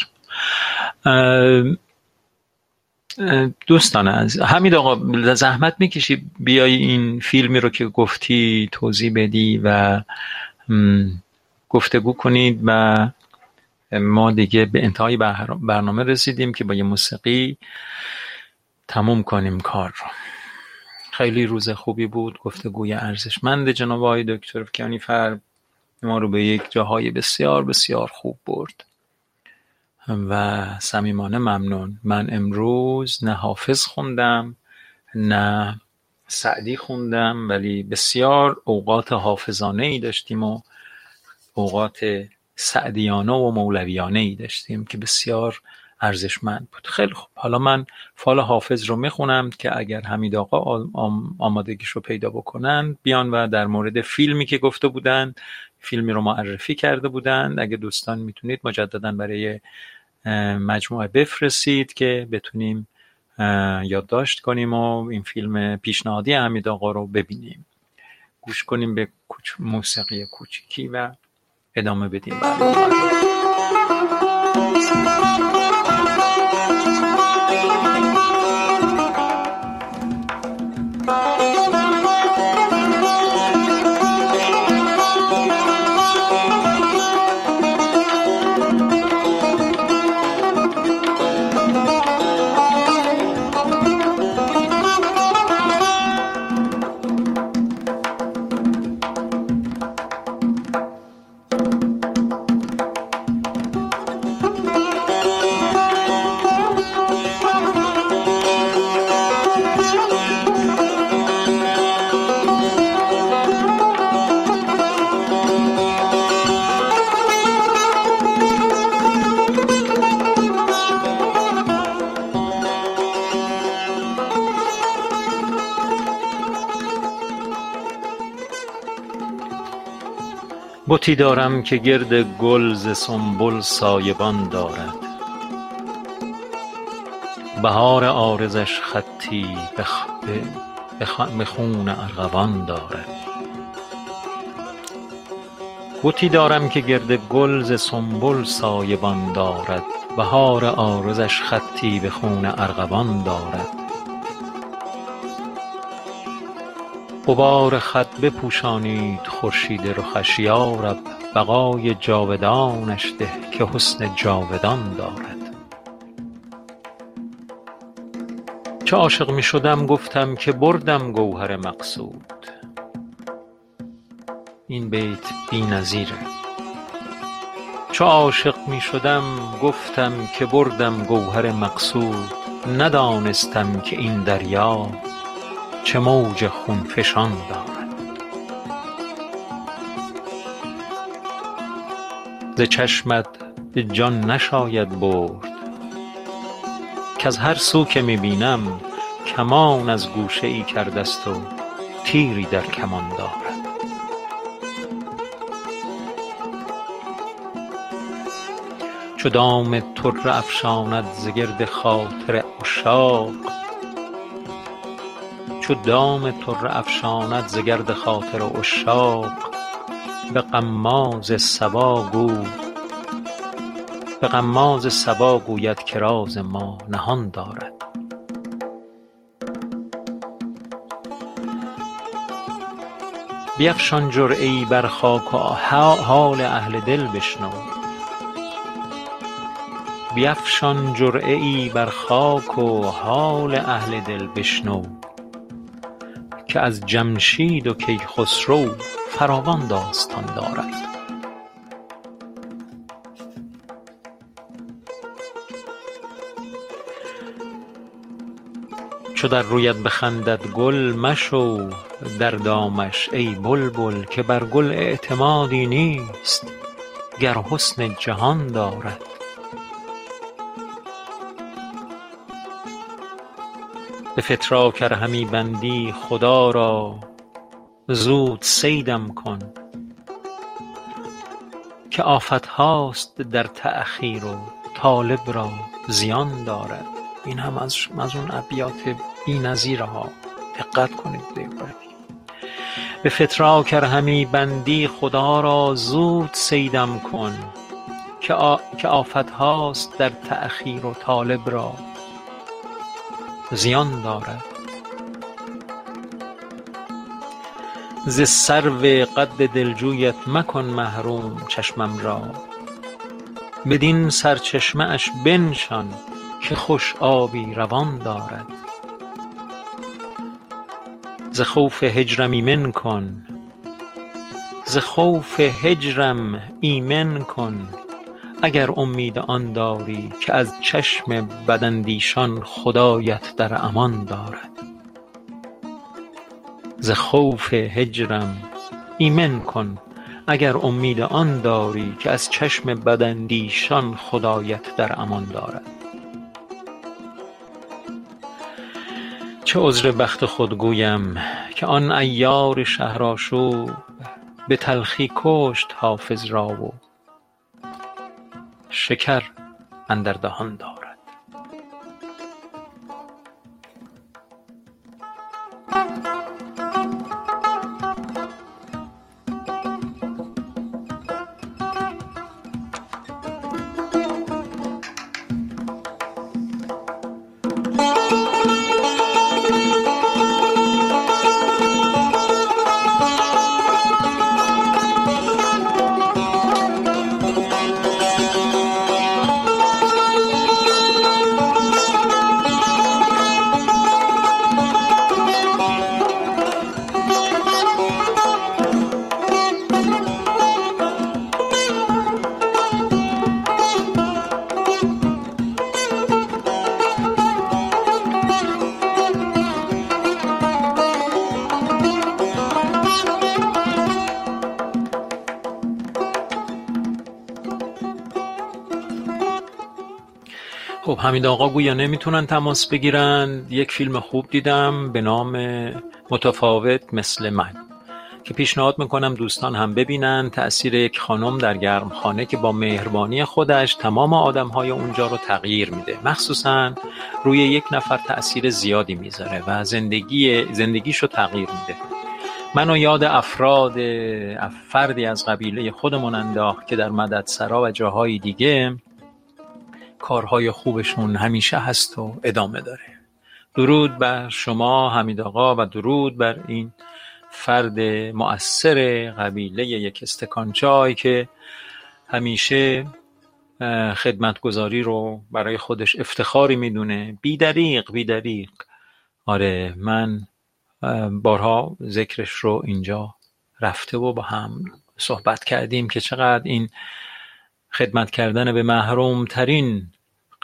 دوستان از همین آقا زحمت می‌کشی بیای این فیلمی رو که گفتی توضیح بدی و گفتگو کنید و ما دیگه به انتهای برنامه رسیدیم که با یه موسیقی تموم کنیم کار رو. خیلی روز خوبی بود گفتگوی ارزشمند جناب آقای دکتر فکیانی فر ما رو به یک جاهای بسیار بسیار خوب برد. و صمیمانه ممنون. من امروز نه حافظ خوندم نه سعدی خوندم ولی بسیار اوقات حافظانه ای داشتیم و اوقات سعدیانه و مولویانه ای داشتیم که بسیار ارزشمند بود. خیلی خوب. حالا من فال حافظ رو می‌خونم که اگر حمید آقا آمادگیش رو پیدا بکنن بیان و در مورد فیلمی که گفته بودن فیلمی رو معرفی کرده بودند. اگه دوستان می‌تونید مجددا برای مجموعه بفرستید که بتونیم یادداشت کنیم و این فیلم پیشنهادی حمید آقا رو ببینیم. گوش کنیم به موسیقی کوچیکی و ادامه بدیم. بتی دارم که گرد گل ز سنبل سایبان دارد. بهار عارضش خطی به خون ارغوان دارد. بتی دارم که گرد گل ز سنبل سایبان دارد. بهار عارضش خطی به خون ارغوان دارد. غبار خط بپوشانید خورشید رخش یارب بقای جاودانش ده که حسن جاودان دارد. چو عاشق می شدم گفتم که بردم گوهر مقصود. این بیت بی نظیره. چو عاشق می شدم گفتم که بردم گوهر مقصود. ندانستم که این دریا چه موج خون فشان دارد. ز چشمت به جان نشاید برد. کز هر سو که می بینم کمان از گوشه ای کرده ست و تیری در کمان دارد. چو دام طره افشاند ز گرد خاطر عشاق چو دام طره افشاند ز گرد خاطر عشاق به غماز صبا گوید که راز ما نهان دارد. بیفشان جرعه ای بر خاک و حال اهل دل بشنو. که از جمشید و کیخسرو فراوان داستان دارد. چو در رویت بخندد گل مشو در دامش ای بلبل که بر گل اعتمادی نیست گر حسن جهان دارد. به فتراک ار همی بندی خدا را زود صیدم کن. که آفت هاست در تأخیر و طالب را زیان دارد. این هم از اون ابیات بی ها. دقت کنید به فتراک ار همی بندی خدا را زود صیدم کن. که آفت هاست در تأخیر و طالب را زیان دارد. ز سرو قد دلجویت مکن محروم چشمم را. بدین سرچشمه اش بنشان که خوش آبی روان دارد. ز خوف هجرم ایمن کن. اگر امید آن داری که از چشم بداندیشان خدایت در امان دارد. ز خوف هجرم ایمن کن. اگر امید آن داری که از چشم بداندیشان خدایت در امان دارد. چه عذر بخت خود گویم که آن عیار شهرآشوب به تلخی کشت حافظ را و شکر اندر دهان دارد حمید آقا گویا نمی‌تونن تماس بگیرن؟ یک فیلم خوب دیدم به نام متفاوت مثل من که پیشنهاد می‌کنم دوستان هم ببینن. تأثیر یک خانم در گرم خانه که با مهربانی خودش تمام آدم های اونجا رو تغییر میده. مخصوصا روی یک نفر تأثیر زیادی می‌ذاره و زندگی زندگیشو تغییر میده. منو یاد افراد فردی از قبیله خودمون انداخت که در مددسرا و جاهای دیگه کارهای خوبشون همیشه هست و ادامه داره. درود بر شما حمید آقا و درود بر این فرد مؤثر قبیله یک استکان چای که همیشه خدمتگذاری رو برای خودش افتخاری می‌دونه. بیدریق بیدریق آره من بارها ذکرش رو اینجا رفته و با هم صحبت کردیم که چقدر این خدمت کردن به محروم ترین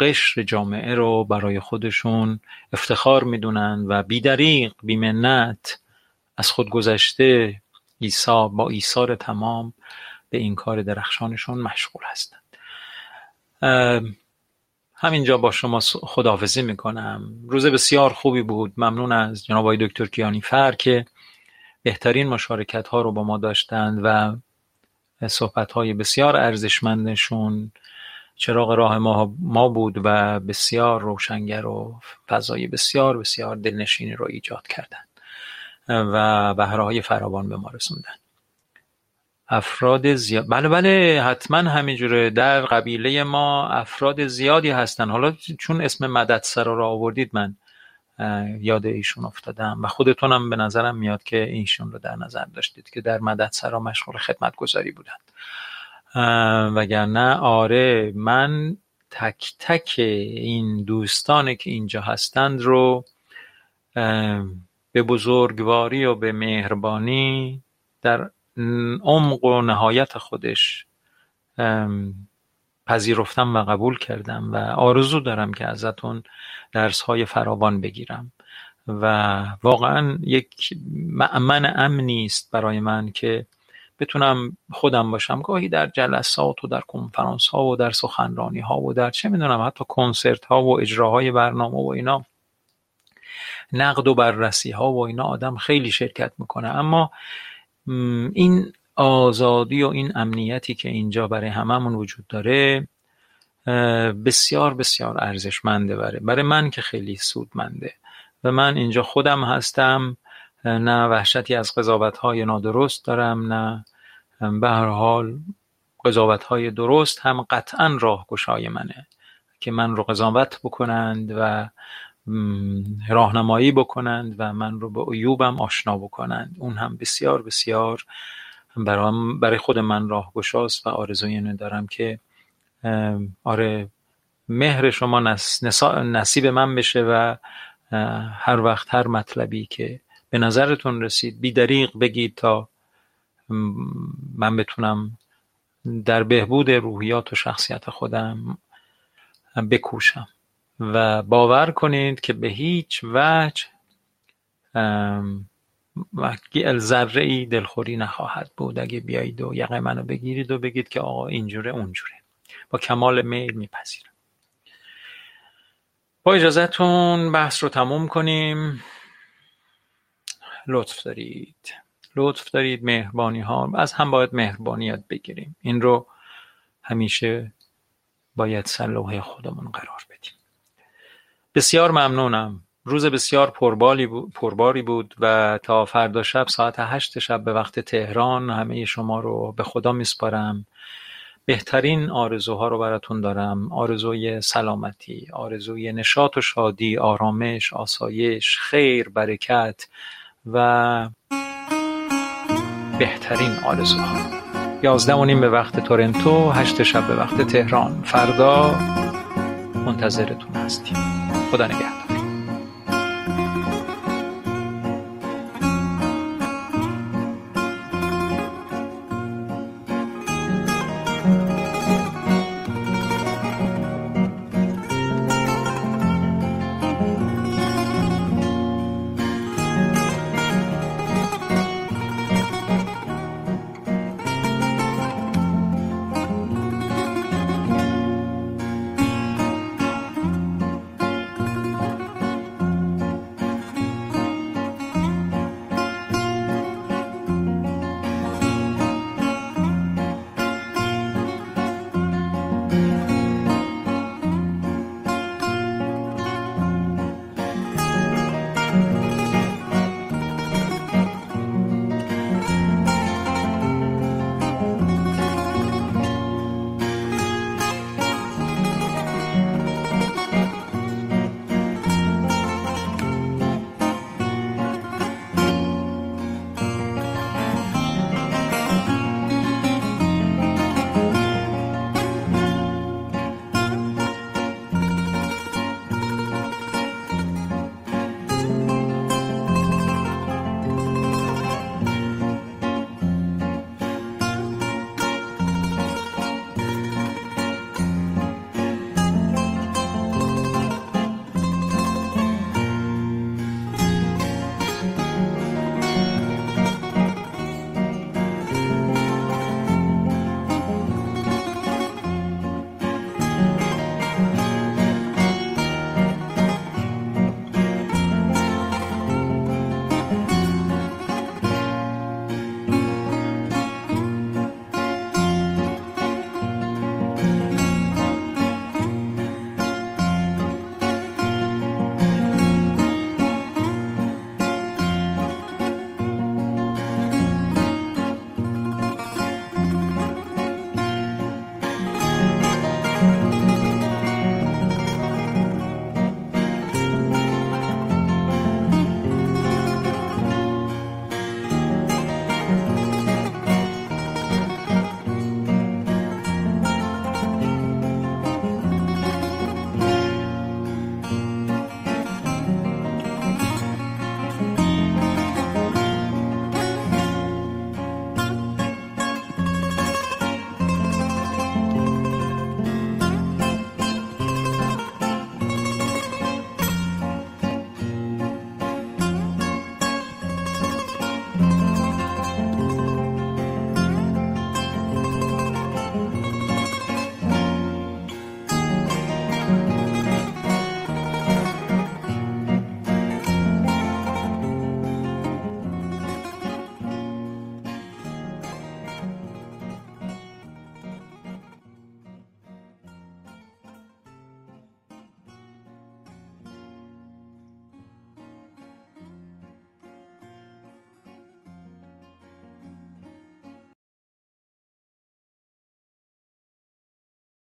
قشر جامعه رو برای خودشون افتخار می‌دونن و بیدریق بیمنت از خود گذشته ایسا با ایثار تمام به این کار درخشانشون مشغول هستند همینجا با شما خداحافظی می‌کنم. روز بسیار خوبی بود. ممنون از جناب آقای دکتر کیانی فر که بهترین مشارکت ها رو با ما داشتند و صحبت های بسیار ارزشمندشون چراغ راه ما, ما بود و بسیار روشنگر و فضای بسیار بسیار دلنشینی رو ایجاد کردند و بهره های فراوان به ما رسوندن. افراد زیاد بله بله حتما همینجوره. در قبیله ما افراد زیادی هستن. حالا چون اسم مدد سر رو آوردید من یاد ایشون افتادم و خودتونم به نظرم میاد که ایشون رو در نظر داشتید که در مدد سرا مشغول خدمت گذاری بودند وگرنه آره من تک تک این دوستانی که اینجا هستند رو به بزرگواری و به مهربانی در عمق و نهایت خودش پذیرفتم و قبول کردم و آرزو دارم که ازتون درس های فراوان بگیرم. و واقعا یک معمن امنی است برای من که بتونم خودم باشم. گاهی در جلسات و در کنفرانس ها و در سخنرانی ها و در چه می‌دونم حتی کنسرت ها و اجراهای برنامه و اینا نقد و بررسی ها و اینا آدم خیلی شرکت می‌کنه. اما این آزادی و این امنیتی که اینجا برای هممون وجود داره بسیار بسیار ارزشمنده برای برای من که خیلی سودمنده. و من اینجا خودم هستم نه وحشتی از قضاوت های نادرست دارم نه به هر حال قضاوت های درست هم قطعا راهگشای منه که من رو قضاوت بکنند و راهنمایی بکنند و من رو به عیوبم آشنا بکنند. اون هم بسیار بسیار برای خود من راهگشاست و آرزوی اینو دارم که آره مهر شما نصیب من بشه و هر وقت هر مطلبی که به نظرتون رسید بی دریغ بگید تا من بتونم در بهبود روحیات و شخصیت خودم بکوشم. و باور کنید که به هیچ وجه ذره ای دلخوری نخواهد بود. اگه بیایید و یقه منو بگیرید و بگید که آقا اینجوره اونجوره. با کمال میل میپذیرم. با اجازهتون بحث رو تموم کنیم. لطف دارید. لطف دارید مهربانی ها از هم باید مهربانی یاد بگیریم. این رو همیشه باید سر خودمون قرار بدیم. بسیار ممنونم. روز بسیار پرباری بود و تا فردا شب ساعت هشت شب به وقت تهران همه شما رو به خدا میسپارم. بهترین آرزوها رو براتون دارم. آرزوی سلامتی آرزوی نشاط و شادی آرامش آسایش خیر برکت و بهترین آرزوها. یازده و نیم به وقت تورنتو هشت شب به وقت تهران. فردا منتظرتون هستیم. خدا نگهدار.